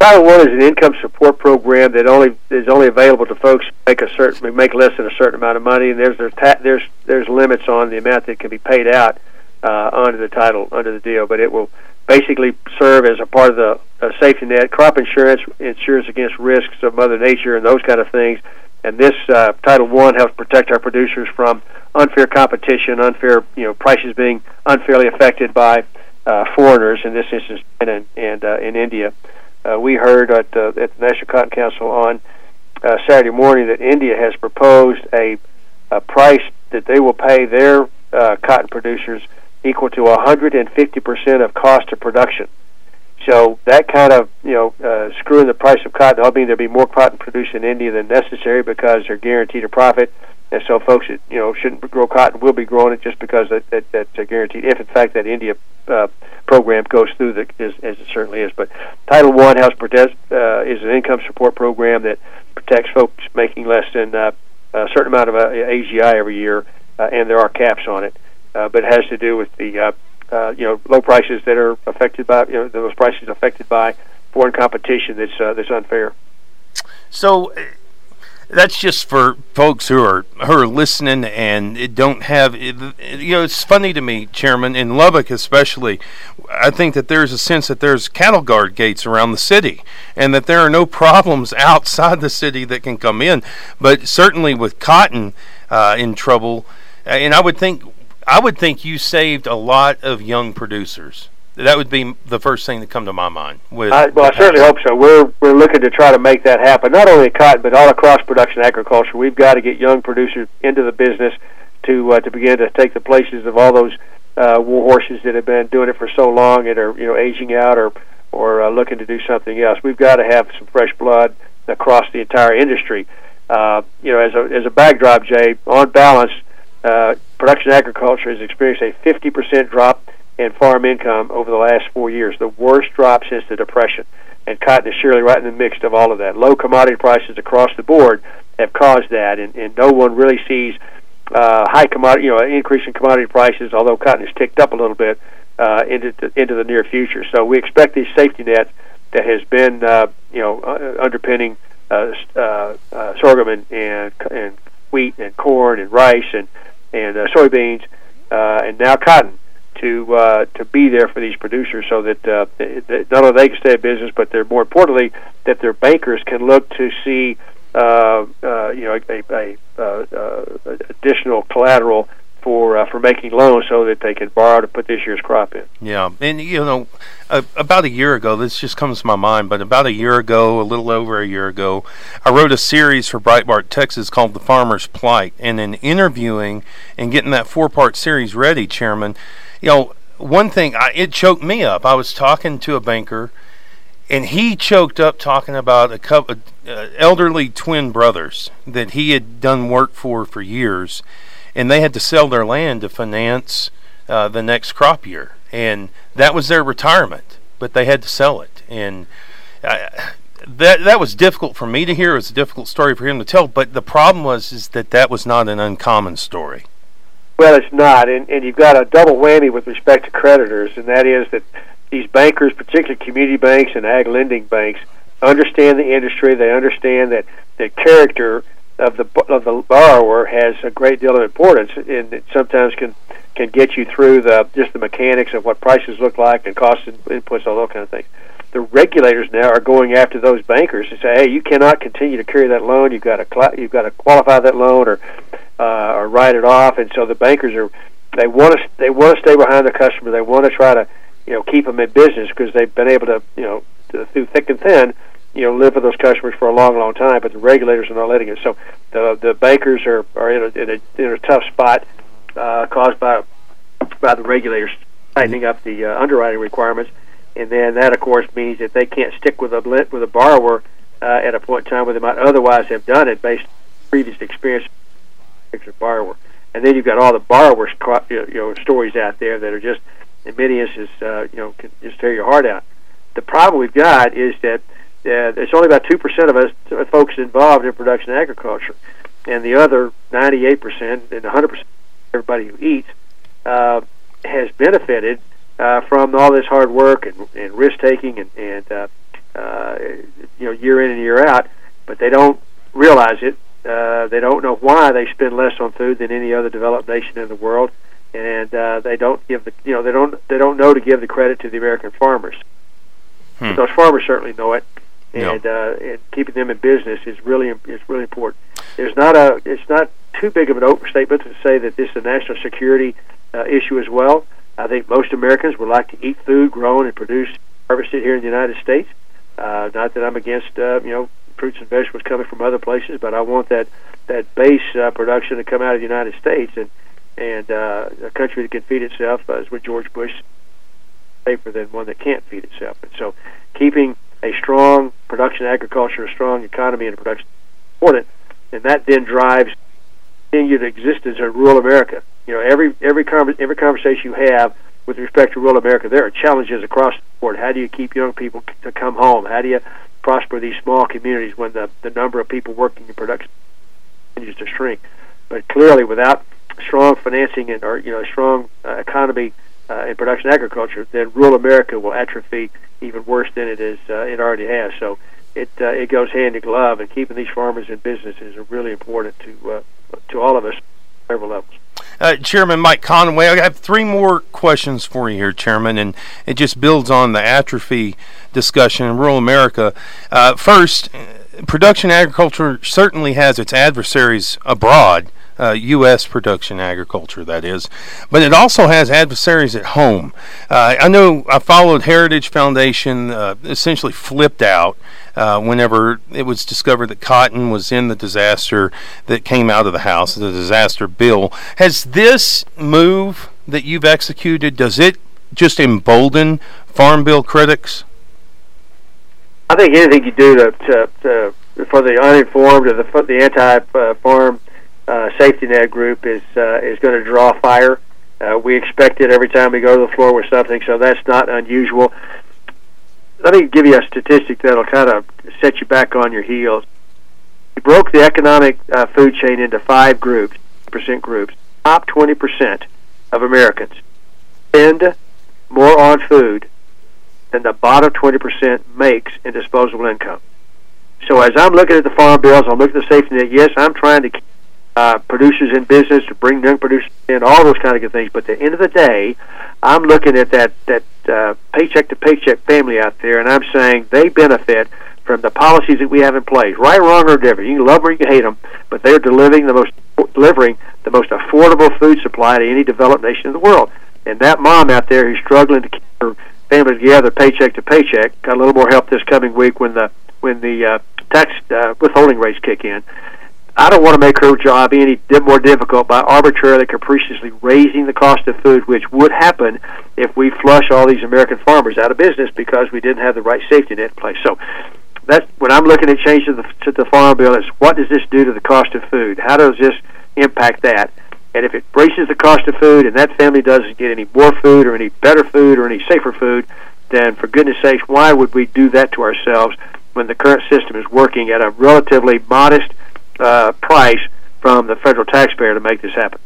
Title One is an income support program that only is only available to folks who make a certain make less than a certain amount of money, and there's there's there's there's limits on the amount that can be paid out uh, under the title under the deal. But it will basically serve as a part of the uh, safety net. Crop insurance insures against risks of Mother Nature and those kind of things. And this uh, Title One helps protect our producers from unfair competition, unfair you know prices being unfairly affected by uh, foreigners. In this instance, and and uh, in India, uh, we heard at, at the National Cotton Council on uh, Saturday morning that India has proposed a, a price that they will pay their uh, cotton producers equal to 150% of cost of production. So that kind of you know uh, screwing the price of cotton. I mean there'll be more cotton produced in India than necessary because they're guaranteed a profit, and so folks that you know shouldn't grow cotton will be growing it just because that, that that's guaranteed. If in fact that India uh, program goes through, the, as, as it certainly is. But Title One House Protest uh, is an income support program that protects folks making less than uh, a certain amount of uh, AGI every year, uh, and there are caps on it. Uh, but it has to do with the uh, uh, you know low prices that are affected by you know those prices affected by foreign competition that's uh, that's unfair. So uh, that's just for folks who are who are listening and don't have you know it's funny to me chairman in lubbock especially i think that there's a sense that there's cattle guard gates around the city and that there are no problems [LAUGHS] outside the city that can come in but certainly with cotton uh, in trouble and i would think I would think you saved a lot of young producers. That would be the first thing that come to my mind. With I, well, I certainly hope so. We're we're looking to try to make that happen. Not only in cotton, but all across production agriculture. We've got to get young producers into the business to uh, to begin to take the places of all those uh, war horses that have been doing it for so long and are you know aging out or or uh, looking to do something else. We've got to have some fresh blood across the entire industry. Uh, you know, as a as a backdrop, Jay, on balance uh, production agriculture has experienced a 50% drop in farm income over the last four years, the worst drop since the Depression. And cotton is surely right in the mix of all of that. Low commodity prices across the board have caused that, and, and no one really sees uh, high commodity, you know, increase in commodity prices, although cotton has ticked up a little bit uh, into the, into the near future. So we expect these safety nets that has been, uh, you know, uh, underpinning uh, uh, uh, sorghum and, and and wheat and corn and rice and and uh, soybeans, uh, and now cotton to uh, to be there for these producers, so that, uh, that not only they can stay in business, but they're more importantly that their bankers can look to see uh, uh, you know a, a, a, uh, additional collateral for uh, for making loans so that they could borrow to put this year's crop in. Yeah, and you know, uh, about a year ago, this just comes to my mind, but about a year ago, a little over a year ago, I wrote a series for Breitbart Texas called "The Farmer's Plight," and in interviewing and getting that four-part series ready, Chairman, you know, one thing I, it choked me up. I was talking to a banker. And he choked up talking about a couple uh, elderly twin brothers that he had done work for for years, and they had to sell their land to finance uh, the next crop year, and that was their retirement. But they had to sell it, and uh, that that was difficult for me to hear. It was a difficult story for him to tell. But the problem was is that that was not an uncommon story. Well, it's not, and, and you've got a double whammy with respect to creditors, and that is that these bankers, particularly community banks and ag lending banks, understand the industry. They understand that the character of the of the borrower has a great deal of importance, and it sometimes can can get you through the just the mechanics of what prices look like and cost inputs, all those kind of things. The regulators now are going after those bankers and say, "Hey, you cannot continue to carry that loan. You've got to you've got to qualify that loan or uh, or write it off." And so the bankers are they want to they want to stay behind the customer. They want to try to you know keep them in business because they've been able to you know through thick and thin you know live with those customers for a long, long time, but the regulators are not letting it. So the the bankers are are in a in a, in a tough spot uh, caused by by the regulators tightening up the uh, underwriting requirements, and then that, of course, means that they can't stick with a with a borrower uh, at a point in time where they might otherwise have done it based on previous experience with a borrower. And then you've got all the borrower you know stories out there that are just in many instances uh, you know can just tear your heart out. The problem we've got is that uh, there's only about two percent of us uh, folks involved in production agriculture, and the other 98 percent and 100 percent everybody who eats uh, has benefited uh, from all this hard work and, and risk taking and, and uh, uh, you know year in and year out, but they don't realize it. Uh, they don't know why they spend less on food than any other developed nation in the world, and uh, they don't give the you know they don't they don't know to give the credit to the American farmers. Hmm. Those farmers certainly know it, and, uh, and keeping them in business is really is really important. There's not a it's not too big of an overstatement to say that this is a national security uh, issue as well. I think most Americans would like to eat food grown and produced, harvested here in the United States. Uh, not that I'm against uh, you know fruits and vegetables coming from other places, but I want that that base uh, production to come out of the United States and and uh, a country that can feed itself, uh, is what George Bush safer than one that can't feed itself. And so, keeping a strong production agriculture, a strong economy and production important, and that then drives continued existence in rural America. You know, every every every conversation you have with respect to rural America, there are challenges across the board. How do you keep young people to come home? How do you prosper these small communities when the the number of people working in production continues to shrink? But clearly, without strong financing and or you know strong uh, economy uh, in production agriculture, then rural America will atrophy even worse than it is uh, it already has. So it uh, it goes hand in glove, and keeping these farmers in business is really important to uh, to all of us, several levels. Uh, Chairman Mike Conaway, I have three more questions for you here, Chairman, and it just builds on the atrophy discussion in rural America. Uh, first, production agriculture certainly has its adversaries abroad uh, U.S. production agriculture, that is. But it also has adversaries at home. Uh, I know I followed Heritage Foundation, uh, essentially flipped out uh, whenever it was discovered that cotton was in the disaster that came out of the House, the disaster bill. Has this move that you've executed, does it just embolden Farm Bill critics? I think anything you do to, to, to for the uninformed or the, the anti-farm uh, safety net group is uh, is going to draw fire. Uh, we expect it every time we go to the floor with something, so that's not unusual. Let me give you a statistic that'll kind of set you back on your heels. We broke the economic uh, food chain into five groups, percent groups. Top 20% of Americans spend more on food than the bottom 20% makes in disposable income. So as I'm looking at the farm bills, I'm looking at the safety net. Yes, I'm trying to keep uh, producers in business to bring young producers in, all those kind of good things. But at the end of the day, I'm looking at that that uh, paycheck to paycheck family out there, and I'm saying they benefit from the policies that we have in place, right, wrong, or different. You can love them or you can hate them, but they're delivering the most delivering the most affordable food supply to any developed nation in the world. And that mom out there who's struggling to keep her family together, paycheck to paycheck, got a little more help this coming week when the when the uh, tax uh, withholding rates kick in. I don't want to make her job any more difficult by arbitrarily, capriciously raising the cost of food, which would happen if we flush all these American farmers out of business because we didn't have the right safety net in place. So that's when I'm looking at changes to the, to the farm bill. Is what does this do to the cost of food? How does this impact that? And if it raises the cost of food and that family doesn't get any more food or any better food or any safer food, then for goodness sakes, why would we do that to ourselves when the current system is working at a relatively modest uh, price from the federal taxpayer to make this happen.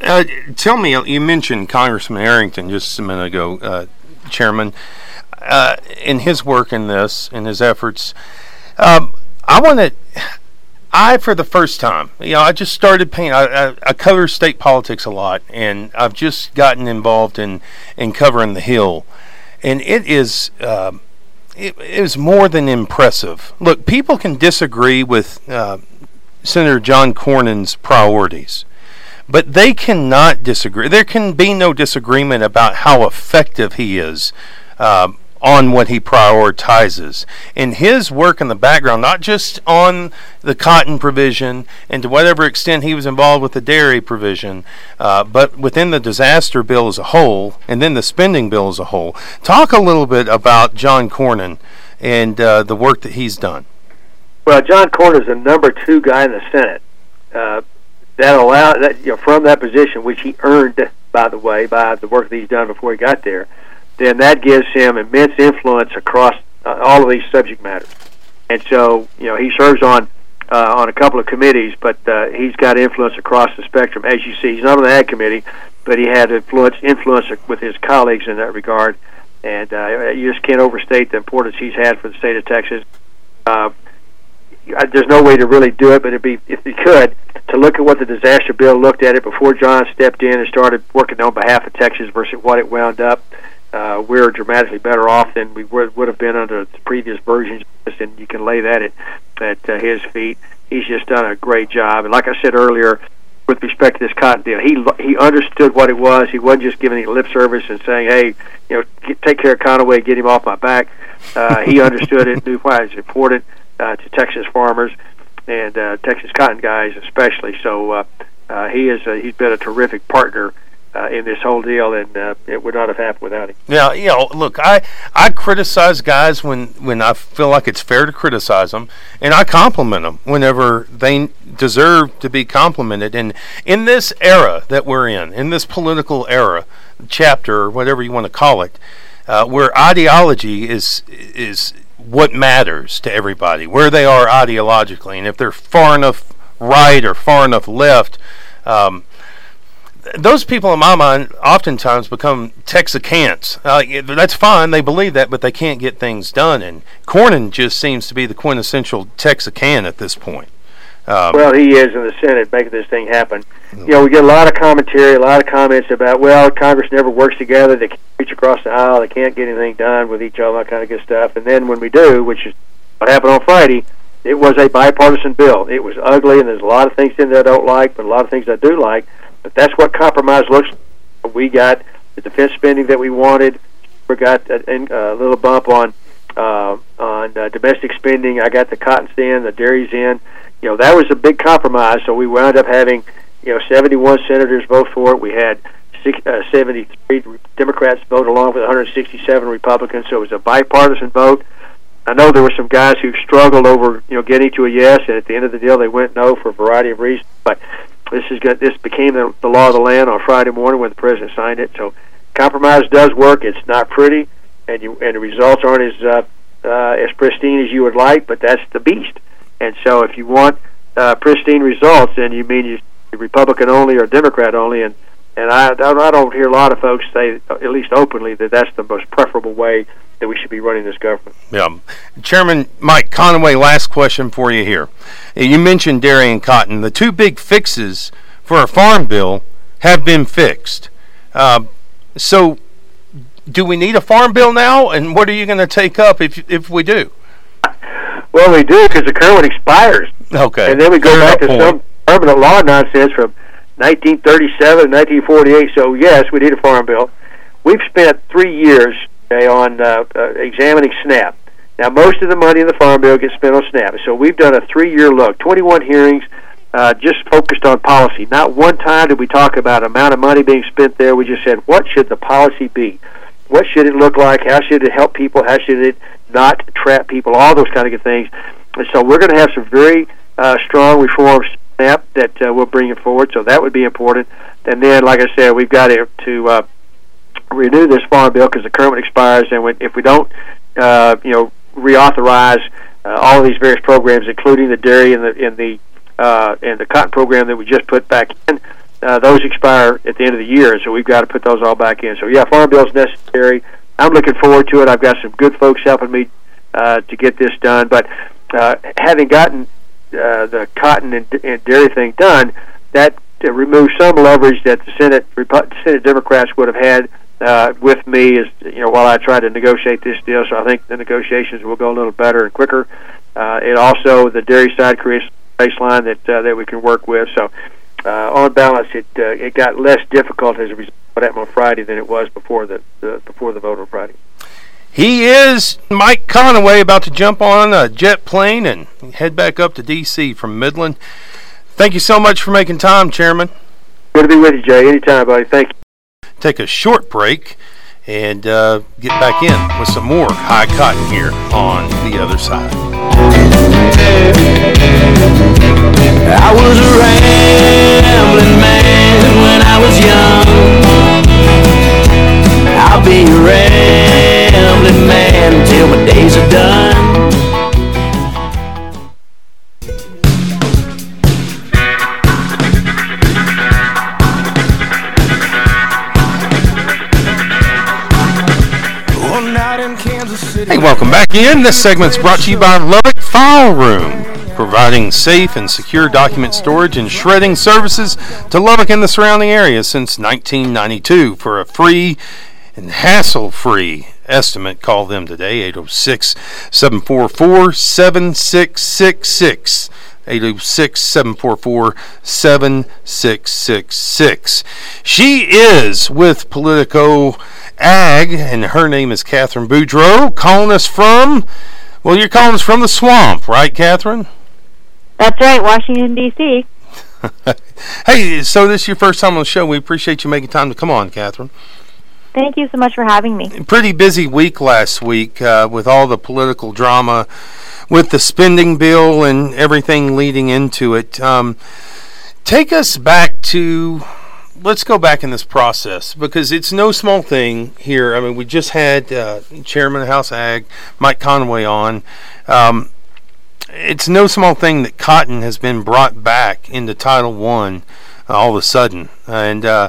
Uh, tell me, you mentioned Congressman Arrington just a minute ago, uh, Chairman. Uh, in his work in this, in his efforts, um, I want to. I, for the first time, you know, I just started paying. I, I, I, cover state politics a lot, and I've just gotten involved in in covering the Hill, and it is. Uh, it, it was more than impressive. Look, people can disagree with uh, Senator John Cornyn's priorities, but they cannot disagree. There can be no disagreement about how effective he is uh, on what he prioritizes. And his work in the background, not just on the cotton provision and to whatever extent he was involved with the dairy provision, uh, but within the disaster bill as a whole and then the spending bill as a whole. Talk a little bit about John Cornyn and uh, the work that he's done. Well, John Cornyn is the number two guy in the Senate. Uh, that allowed that you know from that position, which he earned, by the way, by the work that he's done before he got there then that gives him immense influence across uh, all of these subject matters. And so, you know, he serves on uh, on a couple of committees, but uh, he's got influence across the spectrum. As you see, he's not on the Ag Committee, but he had influence influence with his colleagues in that regard. And uh, you just can't overstate the importance he's had for the state of Texas. Uh, there's no way to really do it, but it'd be if he could to look at what the disaster bill looked at it before John stepped in and started working on behalf of Texas versus what it wound up we're dramatically better off than we would, would have been under the previous versions. And you can lay that at at uh, his feet. He's just done a great job. And like I said earlier, with respect to this cotton deal, he he understood what it was. He wasn't just giving lip service and saying, "Hey, you know, get, take care of Conaway, get him off my back." Uh, he understood it, knew why it's important uh, to Texas farmers and uh, Texas cotton guys especially. So uh, uh, he is a, he's been a terrific partner uh, in this whole deal, and uh, it would not have happened without him. Yeah, you know, look, I I criticize guys when when I feel like it's fair to criticize them, and I compliment them whenever they deserve to be complimented. And in this era that we're in, in this political era, chapter or whatever you want to call it, uh, where ideology is is what matters to everybody, where they are ideologically, and if they're far enough right or far enough left. Um, those people in my mind oftentimes become Texicans. Uh, that's fine; they believe that, but they can't get things done. And Cornyn just seems to be the quintessential Texican at this point. Um, well, he is in the Senate making this thing happen. You know, we get a lot of commentary, a lot of comments about, well, Congress never works together. They can't reach across the aisle. They can't get anything done with each other, that kind of good stuff. And then when we do, which is what happened on Friday, it was a bipartisan bill. It was ugly, and there's a lot of things in there I don't like, but a lot of things I do like. But that's what compromise looks like. We got the defense spending that we wanted. We got a, a little bump on uh, on uh, domestic spending. I got the cotton's in, the dairy's in. You know, that was a big compromise. So we wound up having, you know, 71 senators vote for it. We had six, uh, 73 Democrats vote along with 167 Republicans. So it was a bipartisan vote. I know there were some guys who struggled over, you know, getting to a yes, and at the end of the deal, they went no for a variety of reasons. But this is good. This became the, the law of the land on Friday morning when the president signed it. So compromise does work. It's not pretty, and you and the results aren't as uh, uh, as pristine as you would like, but that's the beast. And so if you want uh, pristine results, then you mean you Republican only or Democrat only, and and I I don't hear a lot of folks say, at least openly, that that's the most preferable way that we should be running this government. Yeah, Chairman Mike Conaway, Last question for you here. You mentioned dairy and cotton. The two big fixes for a farm bill have been fixed. Uh, so, do we need a farm bill now? And what are you going to take up if if we do? Well, we do because the current one expires. Okay. And then we go Fair back to point. some permanent law nonsense from 1937 1948. So yes, we need a farm bill. We've spent three years on uh, uh, examining SNAP. Now, most of the money in the Farm Bill gets spent on SNAP. So we've done a three-year look, 21 hearings, uh, just focused on policy. Not one time did we talk about amount of money being spent there. We just said, what should the policy be? What should it look like? How should it help people? How should it not trap people? All those kind of good things. And so we're going to have some very uh, strong reforms SNAP that uh, we'll bring it forward. So that would be important. And then, like I said, we've got to, to uh, renew this farm bill because the current one expires, and we, if we don't, uh, you know, reauthorize uh, all of these various programs, including the dairy and the and the uh, and the cotton program that we just put back in, uh, those expire at the end of the year, so we've got to put those all back in. So yeah, farm bill is necessary. I'm looking forward to it. I've got some good folks helping me uh, to get this done. But uh, having gotten uh, the cotton and, and dairy thing done, that uh, removes some leverage that the Senate Senate Democrats would have had uh, with me as you know while I try to negotiate this deal. So I think the negotiations will go a little better and quicker. Uh, it also the dairy side creates a baseline that uh, that we can work with. So uh, on balance, it uh, it got less difficult as a result of that on Friday than it was before the, the before the vote on Friday. He is Mike Conaway about to jump on a jet plane and head back up to D.C. from Midland. Thank you so much for making time, Chairman. Good to be with you, Jay. Anytime, buddy. Thank you. Take a short break and uh, get back in with some more high cotton here on the other side. I was a rambling man when I was young. I'll be a rambling man my days are done. Hey, welcome back in. This segment's brought to you by Lubbock File Room, providing safe and secure document storage and shredding services to Lubbock and the surrounding area since 1992. For a free and hassle free estimate, call them today 806 744 7666. 806 744 7666. She is with Politico Ag, and her name is Catherine Boudreau, calling us from, well, you're calling us from the swamp, right, Catherine? That's right, Washington, D.C. [LAUGHS] Hey, so this is your first time on the show. We appreciate you making time to come on, Catherine. Thank you so much for having me. Pretty busy week last week uh, with all the political drama with the spending bill and everything leading into it. Um, take us back to let's go back in this process because it's no small thing here. I mean, we just had uh, Chairman of House Ag Mike Conaway on. Um, it's no small thing that cotton has been brought back into Title One uh, all of a sudden. And uh,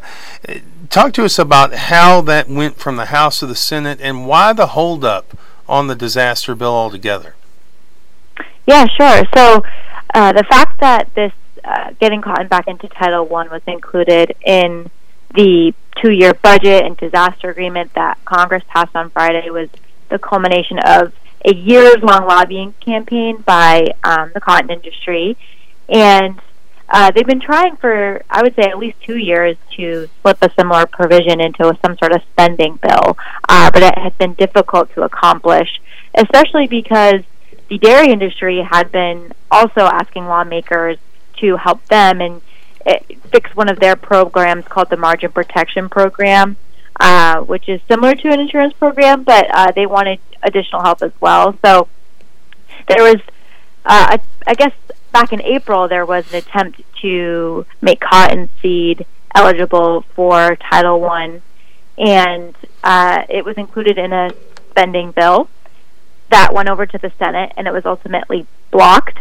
talk to us about how that went from the House to the Senate and why the holdup on the disaster bill altogether. Yeah, sure. So uh, the fact that this uh, getting cotton back into Title One was included in the two-year budget and disaster agreement that Congress passed on Friday was the culmination of a years-long lobbying campaign by um, the cotton industry, and uh, they've been trying for, I would say, at least two years to slip a similar provision into some sort of spending bill, uh, but it has been difficult to accomplish, especially because the dairy industry had been also asking lawmakers to help them and uh, fix one of their programs called the Margin Protection Program, uh, which is similar to an insurance program, but uh, they wanted additional help as well. So there was, uh, I, I guess, back in April, there was an attempt to make cottonseed eligible for Title One, and uh, it was included in a spending bill that went over to the Senate, and it was ultimately blocked.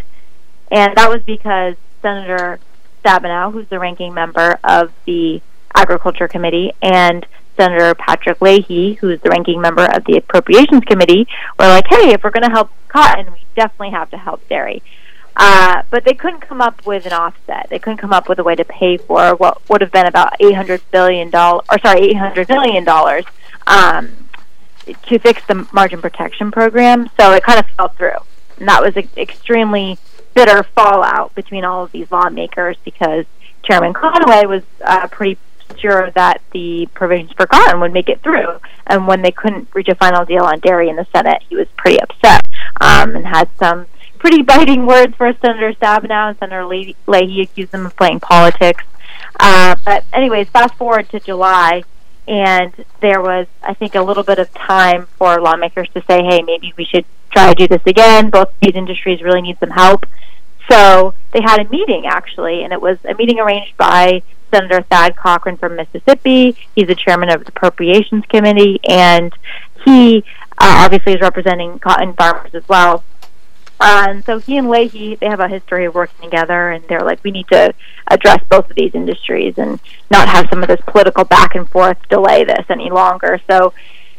And that was because Senator Stabenow, who's the ranking member of the Agriculture Committee, and Senator Patrick Leahy, who's the ranking member of the Appropriations Committee, were like, hey, if we're going to help cotton, we definitely have to help dairy. Uh, but they couldn't come up with an offset. They couldn't come up with a way to pay for what would have been about eight hundred billion dollars, or sorry, eight hundred million dollars, um, to fix the margin protection program. So it kind of fell through, and that was an extremely bitter fallout between all of these lawmakers because Chairman Conaway was uh, pretty sure that the provisions for cotton would make it through, and when they couldn't reach a final deal on dairy in the Senate, he was pretty upset um, and had some pretty biting words for Senator Stabenow and Senator Le- Leahy accused them of playing politics. Uh, but anyways, fast forward to July, and there was, I think, a little bit of time for lawmakers to say, hey, maybe we should try to do this again. Both these industries really need some help. So they had a meeting, actually, and it was a meeting arranged by Senator Thad Cochran from Mississippi. He's the chairman of the Appropriations Committee, and he uh, obviously is representing cotton farmers as well. And so he and Leahy, they have a history of working together, and they're like, we need to address both of these industries and not have some of this political back and forth delay this any longer. So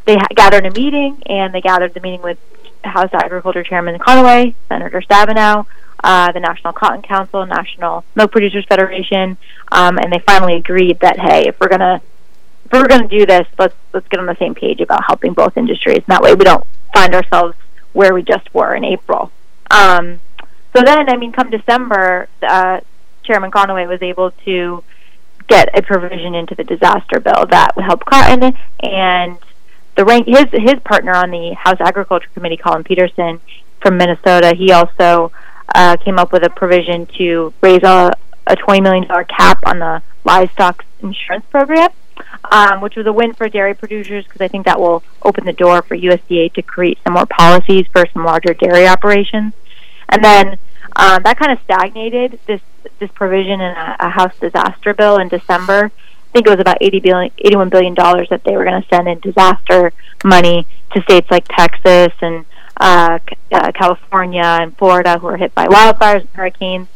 they ha- gathered a meeting, and they gathered the meeting with House Agriculture Chairman Conaway, Senator Stabenow, uh, the National Cotton Council, National Milk Producers Federation, um, and they finally agreed that hey, if we're gonna if we're gonna do this, let's let's get on the same page about helping both industries, and that way we don't find ourselves where we just were in April. Um, so then, I mean, come December, uh, Chairman Conaway was able to get a provision into the disaster bill that would help cotton and the rank his his partner on the House Agriculture Committee, Collin Peterson from Minnesota, he also uh, came up with a provision to raise a, a $20 million cap on the livestock insurance program, um, which was a win for dairy producers because I think that will open the door for USDA to create some more policies for some larger dairy operations. And then um, that kind of stagnated this this provision in a, a House disaster bill in December. I think it was about 80 billion, 81 billion dollars that they were going to send in disaster money to states like Texas and uh, uh, California and Florida who were hit by wildfires and hurricanes.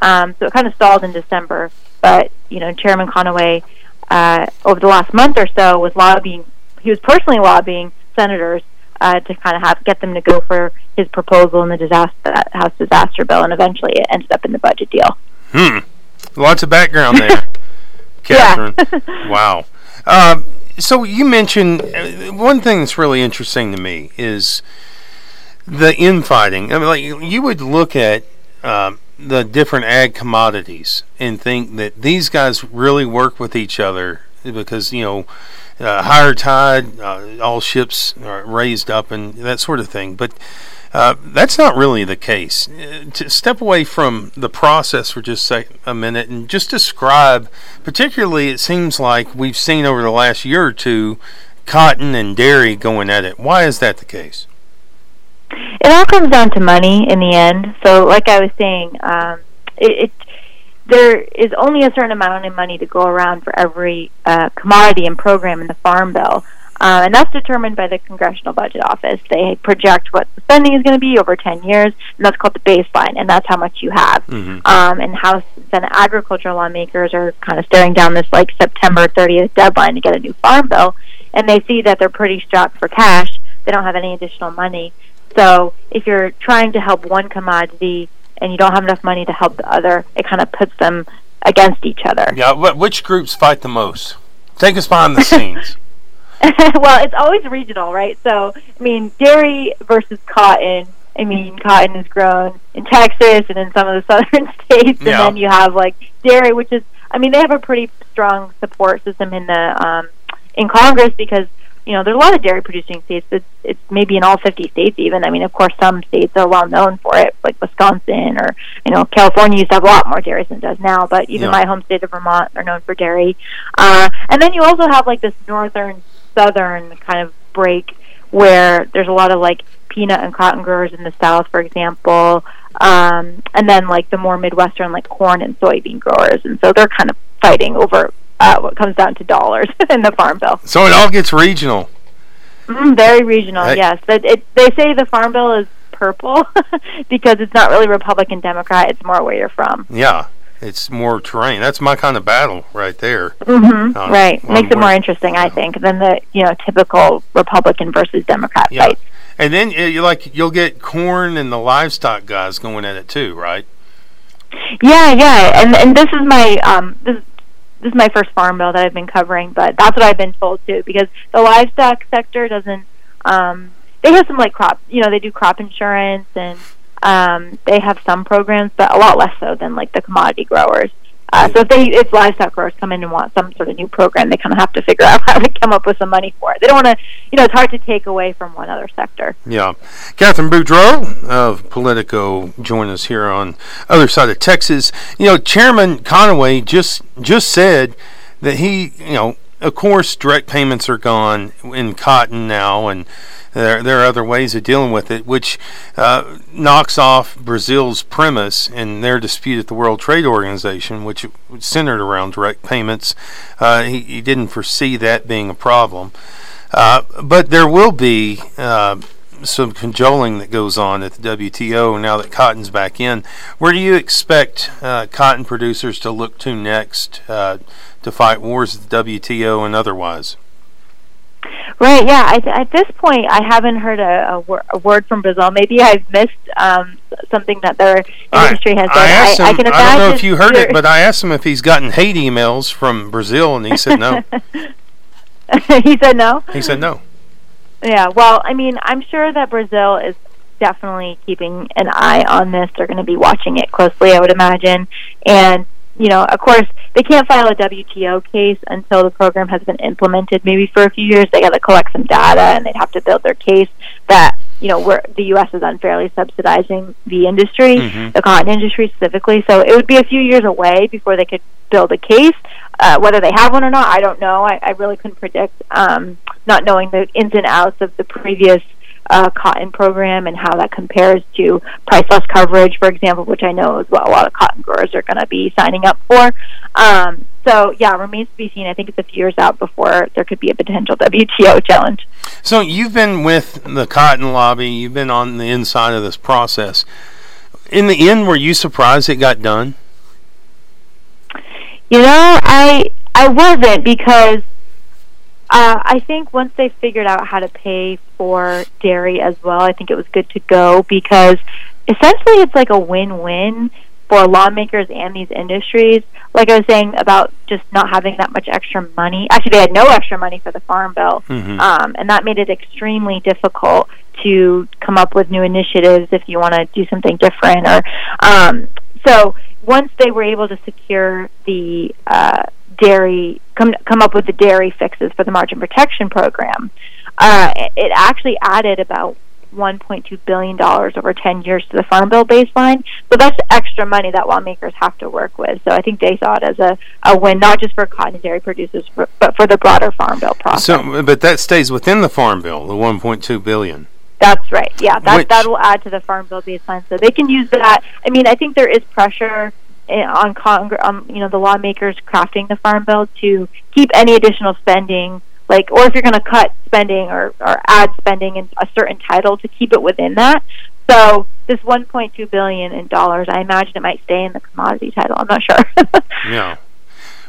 Um, so it kind of stalled in December. But you know, Chairman Conaway uh, over the last month or so was lobbying. He was personally lobbying senators uh, to kind of have get them to go for his proposal in the disaster House disaster bill, and eventually it ended up in the budget deal. Hmm. Lots of background there, [LAUGHS] Catherine. [LAUGHS] wow. Um, so you mentioned uh, one thing that's really interesting to me is the infighting. I mean, like you would look at um, the different ag commodities and think that these guys really work with each other because you know uh, higher tide, uh, all ships are raised up and that sort of thing. But uh, that's not really the case. Uh, to step away from the process for just a, a minute and just describe, particularly, it seems like we've seen over the last year or two, cotton and dairy going at it. Why is that the case? It all comes down to money in the end. So, like I was saying, um, it, it there is only a certain amount of money to go around for every uh, commodity and program in the Farm Bill. Uh, and that's determined by the Congressional Budget Office. They project what the spending is going to be over 10 years, and that's called the baseline, and that's how much you have. Mm-hmm. Um, and House and Senate agriculture lawmakers are kind of staring down this like September 30th deadline to get a new farm bill, and they see that they're pretty strapped for cash. They don't have any additional money. So if you're trying to help one commodity and you don't have enough money to help the other, it kind of puts them against each other. Yeah, which groups fight the most? Take us behind the [LAUGHS] scenes. well, it's always regional, right? So, I mean, dairy versus cotton. I mean, cotton is grown in Texas and in some of the [LAUGHS] southern states, and Yeah. then you have like dairy, which is, I mean, they have a pretty strong support system in the um, in Congress because you know there's a lot of dairy producing states. It's it's maybe in all 50 states even. I mean, of course, some states are well known for it, like Wisconsin or you know California used to have a lot more dairy than it does now. But even Yeah. my home state of Vermont are known for dairy. Uh, and then you also have like this northern southern kind of break where there's a lot of like peanut and cotton growers in the south, for example, um, and then like the more midwestern like corn and soybean growers, and so they're kind of fighting over uh, what comes down to dollars [LAUGHS] in the farm bill. So it all gets regional. Mm, very regional, Hey. yes. But it, they say the farm bill is purple [LAUGHS] because it's not really Republican Democrat; it's more where you're from. Yeah, it's more terrain. That's my kind of battle right there. hmm On- right, makes it more interesting, I think, than the you know typical Republican versus Democrat Yeah. fight. And then you like you'll get corn and the livestock guys going at it too, right? Yeah, yeah, and and this is my um this this is my first farm bill that I've been covering, but that's what I've been told too because the livestock sector doesn't um they have some like crop you know they do crop insurance and um they have some programs but a lot less so than like the commodity growers. Uh, so if they if livestock growers come in and want some sort of new program, they kind of have to figure [LAUGHS] out how to come up with some money for it. They don't want to, you know, it's hard to take away from one other sector. Yeah. Catherine Boudreau of Politico join us here on other side of Texas. You know, Chairman Conaway just just said that he, you know, of course, direct payments are gone in cotton now, and there there are other ways of dealing with it, which uh, knocks off Brazil's premise in their dispute at the World Trade Organization, which centered around direct payments. Uh, he, he didn't foresee that being a problem. Uh, but there will be uh, some cajoling that goes on at the WTO now that cotton's back in. Where do you expect uh, cotton producers to look to next uh, to fight wars at the WTO and otherwise? Right. Yeah. I, at this point, I haven't heard a, a, wor- a word from Brazil. Maybe I've missed um, something that their industry has done. I asked him. I, I, don't know if you heard it, but I asked him if he's gotten hate emails from Brazil, and he said no. [LAUGHS] he said no. he said no. Yeah. Well, I mean, I'm sure that Brazil is definitely keeping an eye on this. They're going to be watching it closely, I would imagine. And you know, of course, they can't file a WTO case until the program has been implemented. Maybe for a few years, they got to collect some data, and they'd have to build their case that you know where the U.S. is unfairly subsidizing the industry, Mhm. the cotton industry specifically. So it would be a few years away before they could build a case. Uh, whether they have one or not, I don't know. I, I really couldn't predict, um, not knowing the ins and outs of the previous uh, cotton program and how that compares to price loss coverage, for example, which I know is what a lot of cotton growers are going to be signing up for. Um, so, yeah, remains to be seen. I think it's a few years out before there could be a potential WTO challenge. So you've been with the cotton lobby. You've been on the inside of this process. In the end, were you surprised it got done? You know, I I wasn't because uh, I think once they figured out how to pay for dairy as well, I think it was good to go because essentially it's like a win-win for lawmakers and these industries. Like I was saying about just not having that much extra money. Actually, they had no extra money for the farm bill, Mhm. um, and that made it extremely difficult to come up with new initiatives if you want to do something different. Or um, so once they were able to secure the uh, dairy, come come up with the dairy fixes for the margin protection program, uh, it- actually added about 1.2 billion dollars over 10 years to the farm bill baseline. So that's extra money that lawmakers have to work with. So I think they saw it as a, a win, not just for cotton and dairy producers, for, but for the broader farm bill process. So, but that stays within the farm bill, the 1.2 billion. That's right. Yeah, that Which- that will add to the farm bill baseline, so they can use that. I mean, I think there is pressure on Congress, on you know, the lawmakers crafting the farm bill to keep any additional spending, like, or if you're going to cut spending or or add spending in a certain title, to keep it within that. So this 1.2 billion in dollars, I imagine it might stay in the commodity title. I'm not sure. [LAUGHS] Yeah.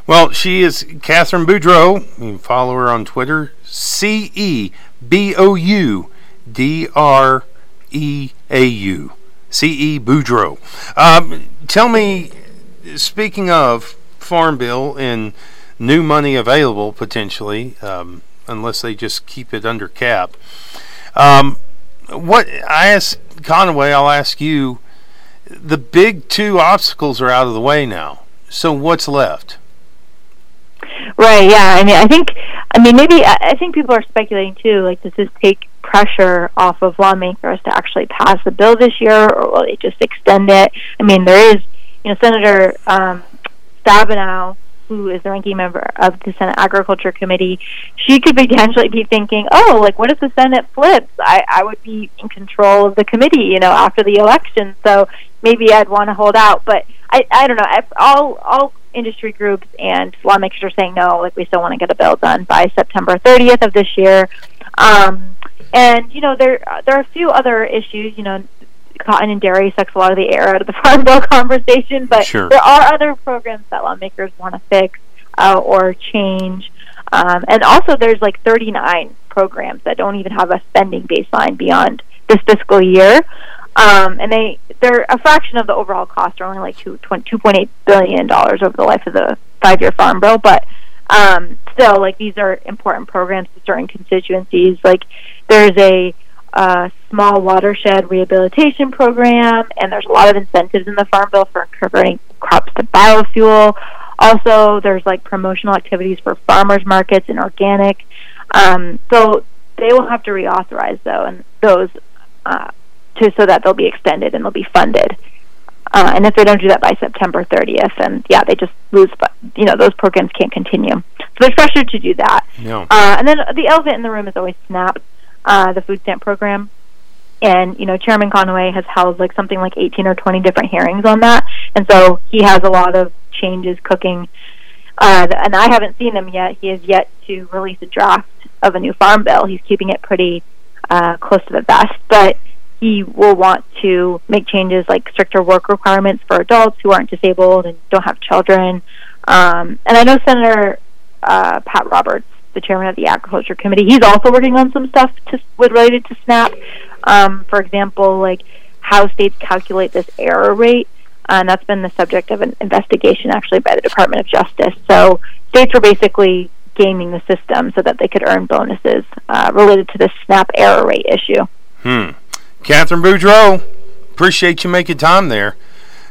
Well, she is Catherine Boudreau. You can follow her on Twitter. C E B O U D R E A U. C E Boudreau. Um, tell me, speaking of Farm Bill and new money available potentially, um, unless they just keep it under cap. Um, what I asked Conaway, I'll ask you. The big two obstacles are out of the way now. So what's left? Right. Yeah. I mean, I think. I mean, maybe. I think people are speculating too. Like, does this take pressure off of lawmakers to actually pass the bill this year, or will they just extend it? I mean, there is, you know, Senator um, Stabenow, who is the ranking member of the Senate Agriculture Committee. She could potentially be thinking, oh, like, what if the Senate flips? I, I would be in control of the committee, you know, after the election. So maybe I'd want to hold out. But I, I don't know. I, all, all industry groups and lawmakers are saying no, like, we still want to get a bill done by September 30th of this year. Um, and you know, there there are a few other issues. You know, cotton and dairy sucks a lot of the air out of the [LAUGHS] farm bill conversation, but Sure. there are other programs that lawmakers want to fix uh, or change. Um, and also, there's like 39 programs that don't even have a spending baseline beyond this fiscal year. Um, and they they're a fraction of the overall cost, or only like two two point eight billion dollars over the life of the five year farm bill. But um, still, like these are important programs to certain constituencies. Like there's a uh, small watershed rehabilitation program, and there's a lot of incentives in the farm bill for converting crops to biofuel. Also, there's like promotional activities for farmers markets and organic. Um, so they will have to reauthorize though, and those uh, to so that they'll be extended and they'll be funded. Uh, and if they don't do that by September 30th, then yeah, they just lose. But you know, those programs can't continue. So there's pressure to do that. Yeah. Uh, and then the elephant in the room is always SNAP, uh, the food stamp program. And you know, Chairman Conaway has held like something like 18 or 20 different hearings on that, and so he has a lot of changes cooking. Uh, and I haven't seen them yet. He has yet to release a draft of a new farm bill. He's keeping it pretty uh, close to the vest, but he will want to make changes like stricter work requirements for adults who aren't disabled and don't have children. Um, and I know Senator uh, Pat Roberts, the chairman of the Agriculture Committee, he's also working on some stuff to, with related to SNAP. Um, for example, like how states calculate this error rate. Uh, and that's been the subject of an investigation actually by the Department of Justice. So states were basically gaming the system so that they could earn bonuses uh, related to the SNAP error rate issue. Hmm. Catherine Boudreau, appreciate you making time there.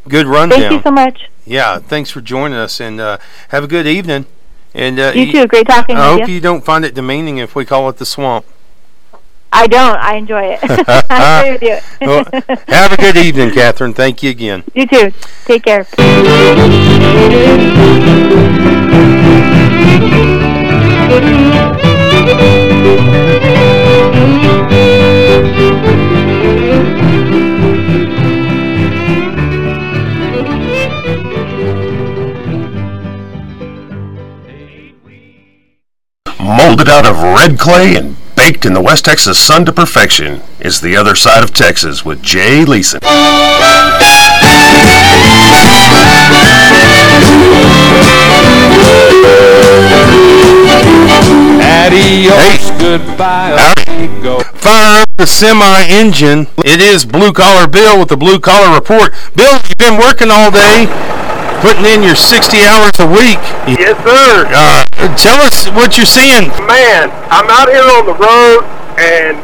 Good rundown. Thank you so much. Yeah, thanks for joining us, and uh, have a good evening. And uh, You too. Great talking I with hope you. you don't find it demeaning if we call it the swamp. I don't. I enjoy it. [LAUGHS] [LAUGHS] I agree with you. [LAUGHS] Well, have a good evening, Catherine. Thank you again. you too. Take care. Out of red clay and baked in the West Texas sun to perfection is the other side of Texas with Jay Leeson. Adios, goodbye, amigo. Fire up the semi engine. It is Blue Collar Bill with the Blue Collar Report. Bill, you've been working all day, putting in your 60 hours a week. Yes, sir. Uh, tell us what you're seeing. Man, I'm out here on the road and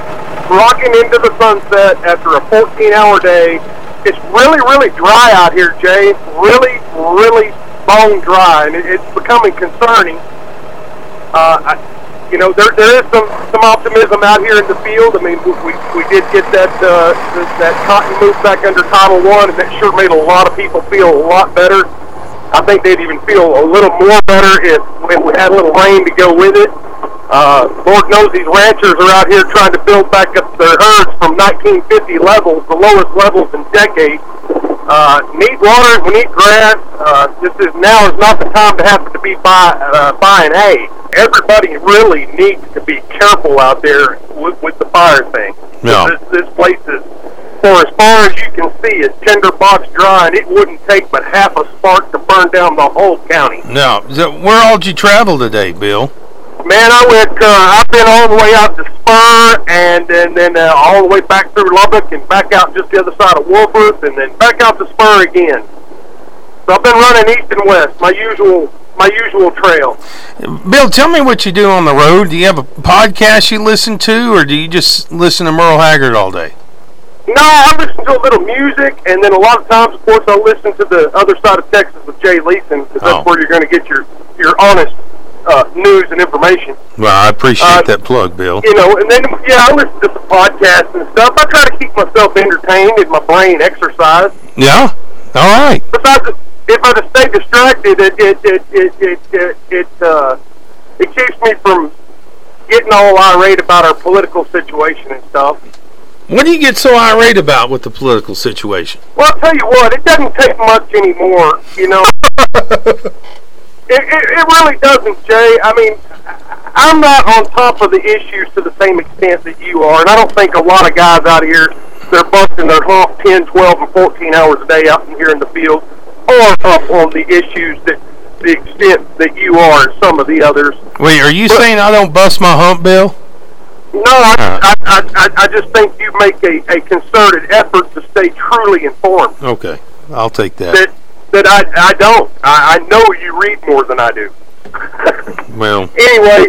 rocking into the sunset after a 14-hour day. It's really, really dry out here, Jay. Really, really bone dry, and it, it's becoming concerning. Uh, I, you know, there there is some some optimism out here in the field. I mean, we we, we did get that uh, that cotton moved back under Title One, and that sure made a lot of people feel a lot better. I think they'd even feel a little more better if, if we had a little rain to go with it. Uh, Lord knows these ranchers are out here trying to build back up their herds from 1950 levels, the lowest levels in decades. Uh, need water, we need grass. Uh, this is now is not the time to have to be buy, uh, buying hay. Everybody really needs to be careful out there with, with the fire thing. Yeah. This, this place is, for as far as you can see, is tinderbox dry, and it wouldn't take but half a spark to burn down the whole county. Now, where all did you travel today, Bill? Man, I went. Uh, I've been all the way out to Spur, and and then uh, all the way back through Lubbock, and back out just the other side of Wolfforth, and then back out to Spur again. So I've been running east and west, my usual my usual trail. Bill, tell me what you do on the road. Do you have a podcast you listen to, or do you just listen to Merle Haggard all day? No, I listen to a little music, and then a lot of times, of course, I listen to the other side of Texas with Jay Leeson, because Oh. that's where you're going to get your your honest uh, news and information. Well, I appreciate Uh, that plug, Bill. you know, and then yeah, I listen to some podcasts and stuff. I try to keep myself entertained and my brain exercised. Yeah. All right. Besides, if I just stay distracted, it it it it it it, it, uh, it keeps me from getting all irate about our political situation and stuff. What do you get so irate about with the political situation? Well, I'll tell you what, it doesn't take much anymore. You know, [LAUGHS] it, it it really doesn't, Jay. I mean, I'm not on top of the issues to the same extent that you are, and I don't think a lot of guys out here they're busting their hump 10, 12, and 14 hours a day out here in the field are up on the issues that the extent that you are and some of the others. Wait, are you saying I don't bust my hump, Bill? No, I, I, I, I- just think you make a, a concerted effort to stay truly informed. Okay, I'll take that. That that I, I don't. I, I know you read more than I do. [LAUGHS] Well, anyway,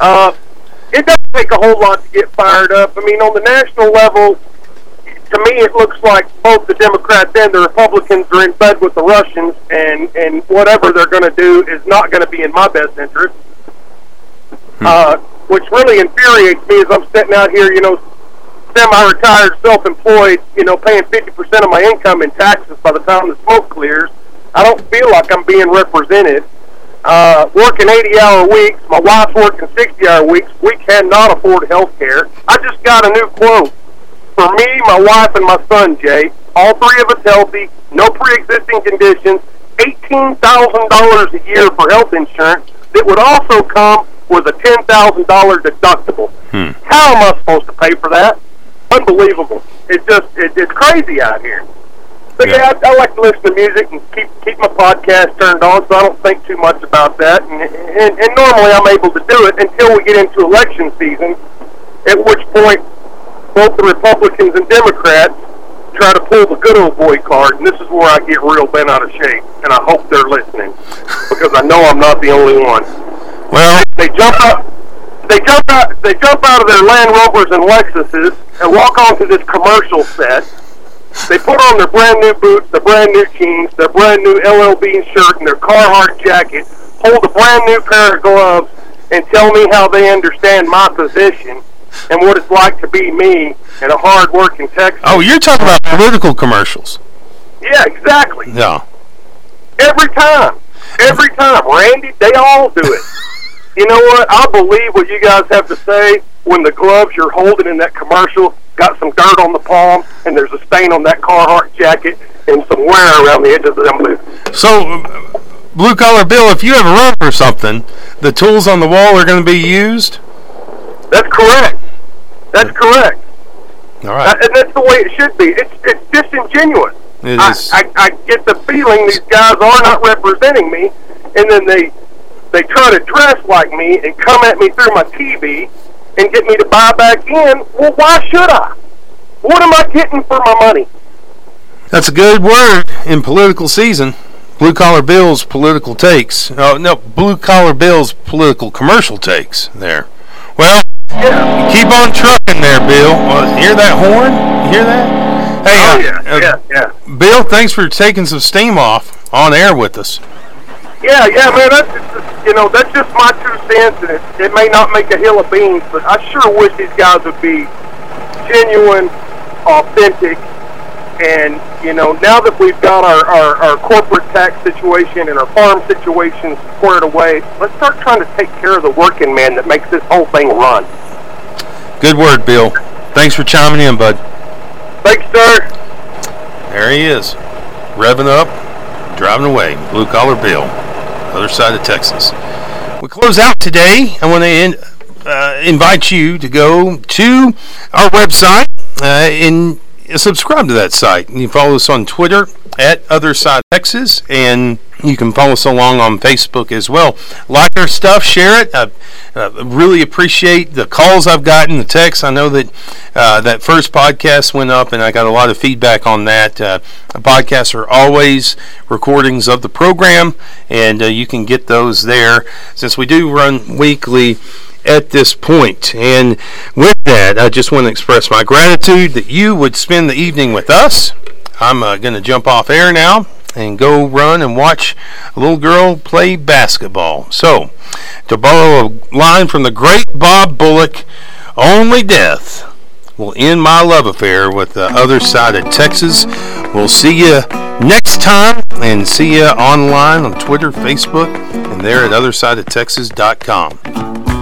uh, it doesn't take a whole lot to get fired up. I mean, on the national level, to me, it looks like both the Democrats and the Republicans are in bed with the Russians, and and whatever they're going to do is not going to be in my best interest. Uh, which really infuriates me as I'm sitting out here, you know, semi-retired, self-employed, you know, paying 50% of my income in taxes by the time the smoke clears. I don't feel like I'm being represented. Uh, working 80-hour weeks, my wife's working 60-hour weeks. We cannot afford health care. I just got a new quote. For me, my wife, and my son, Jay, all three of us healthy, no pre-existing conditions, $18,000 a year for health insurance that would also come with a $10,000 deductible. Hmm. How am I supposed to pay for that? Unbelievable. It's just, it, it's crazy out here. But yeah, I, I like to listen to music and keep keep my podcast turned on, so I don't think too much about that. And, and, and normally I'm able to do it until we get into election season, at which point both the Republicans and Democrats try to pull the good old boy card, and this is where I get real bent out of shape. And I hope they're listening because I know I'm not the only one. Well, they jump up. They jump out. They jump out of their Land Rovers and Lexuses and walk onto this commercial set, They put on their brand new boots, their brand new jeans, their brand new LL Bean shirt, and their Carhartt jacket, hold a brand new pair of gloves, and tell me how they understand my position and what it's like to be me and a hard-working Texan. Oh, you're talking about political commercials. Yeah, exactly. Yeah. Every time. Every time. Randy, they all do it. You know what? I believe what you guys have to say when the gloves you're holding in that commercial got some dirt on the palm and there's a stain on that Carhartt jacket and some wear around the edges of them boots. So, blue collar Bill, if you have a run for something, the tools on the wall are going to be used. That's correct. That's correct. All right. Uh, and that's the way it should be. It's it's disingenuous. It I, is. I, I get the feeling these guys are not representing me, and then they they try to dress like me and come at me through my TV and get me to buy back in. Well, why should I? What am I getting for my money? That's a good word in political season. Blue collar Bill's political takes. Oh no, blue collar Bill's political commercial takes. There. Well, yeah. keep on trucking there, Bill. Well, hear that horn? You hear that? Hey, Oh, uh, yeah, uh, yeah, yeah. Bill, thanks for taking some steam off on air with us. Yeah, yeah, man. That's just, you know that's just my two cents, and it, it may not make a hill of beans, but I sure wish these guys would be genuine, authentic, and you know now that we've got our, our, our corporate tax situation and our farm situation squared away, let's start trying to take care of the working man that makes this whole thing run. Good word, Bill. Thanks for chiming in, bud. Thanks, sir. There he is, revving up, driving away. Blue collar Bill, other side of Texas. We close out today. I want to in, uh, invite you to go to our website uh, and subscribe to that site. You follow us on Twitter at Other Side Texas, and you can follow us along on Facebook as well. Like our stuff, share it. I uh, really appreciate the calls I've gotten, the texts. I know that uh, that first podcast went up, and I got a lot of feedback on that. Uh, podcasts are always recordings of the program, and uh, you can get those there since we do run weekly at this point. And with that, I just want to express my gratitude that you would spend the evening with us. I'm uh, going to jump off air now and go run and watch a little girl play basketball. So, to borrow a line from the great Bob Bullock, only death will end my love affair with the other side of Texas. We'll see you next time and see you online on Twitter, Facebook, and there at othersideoftexas.com.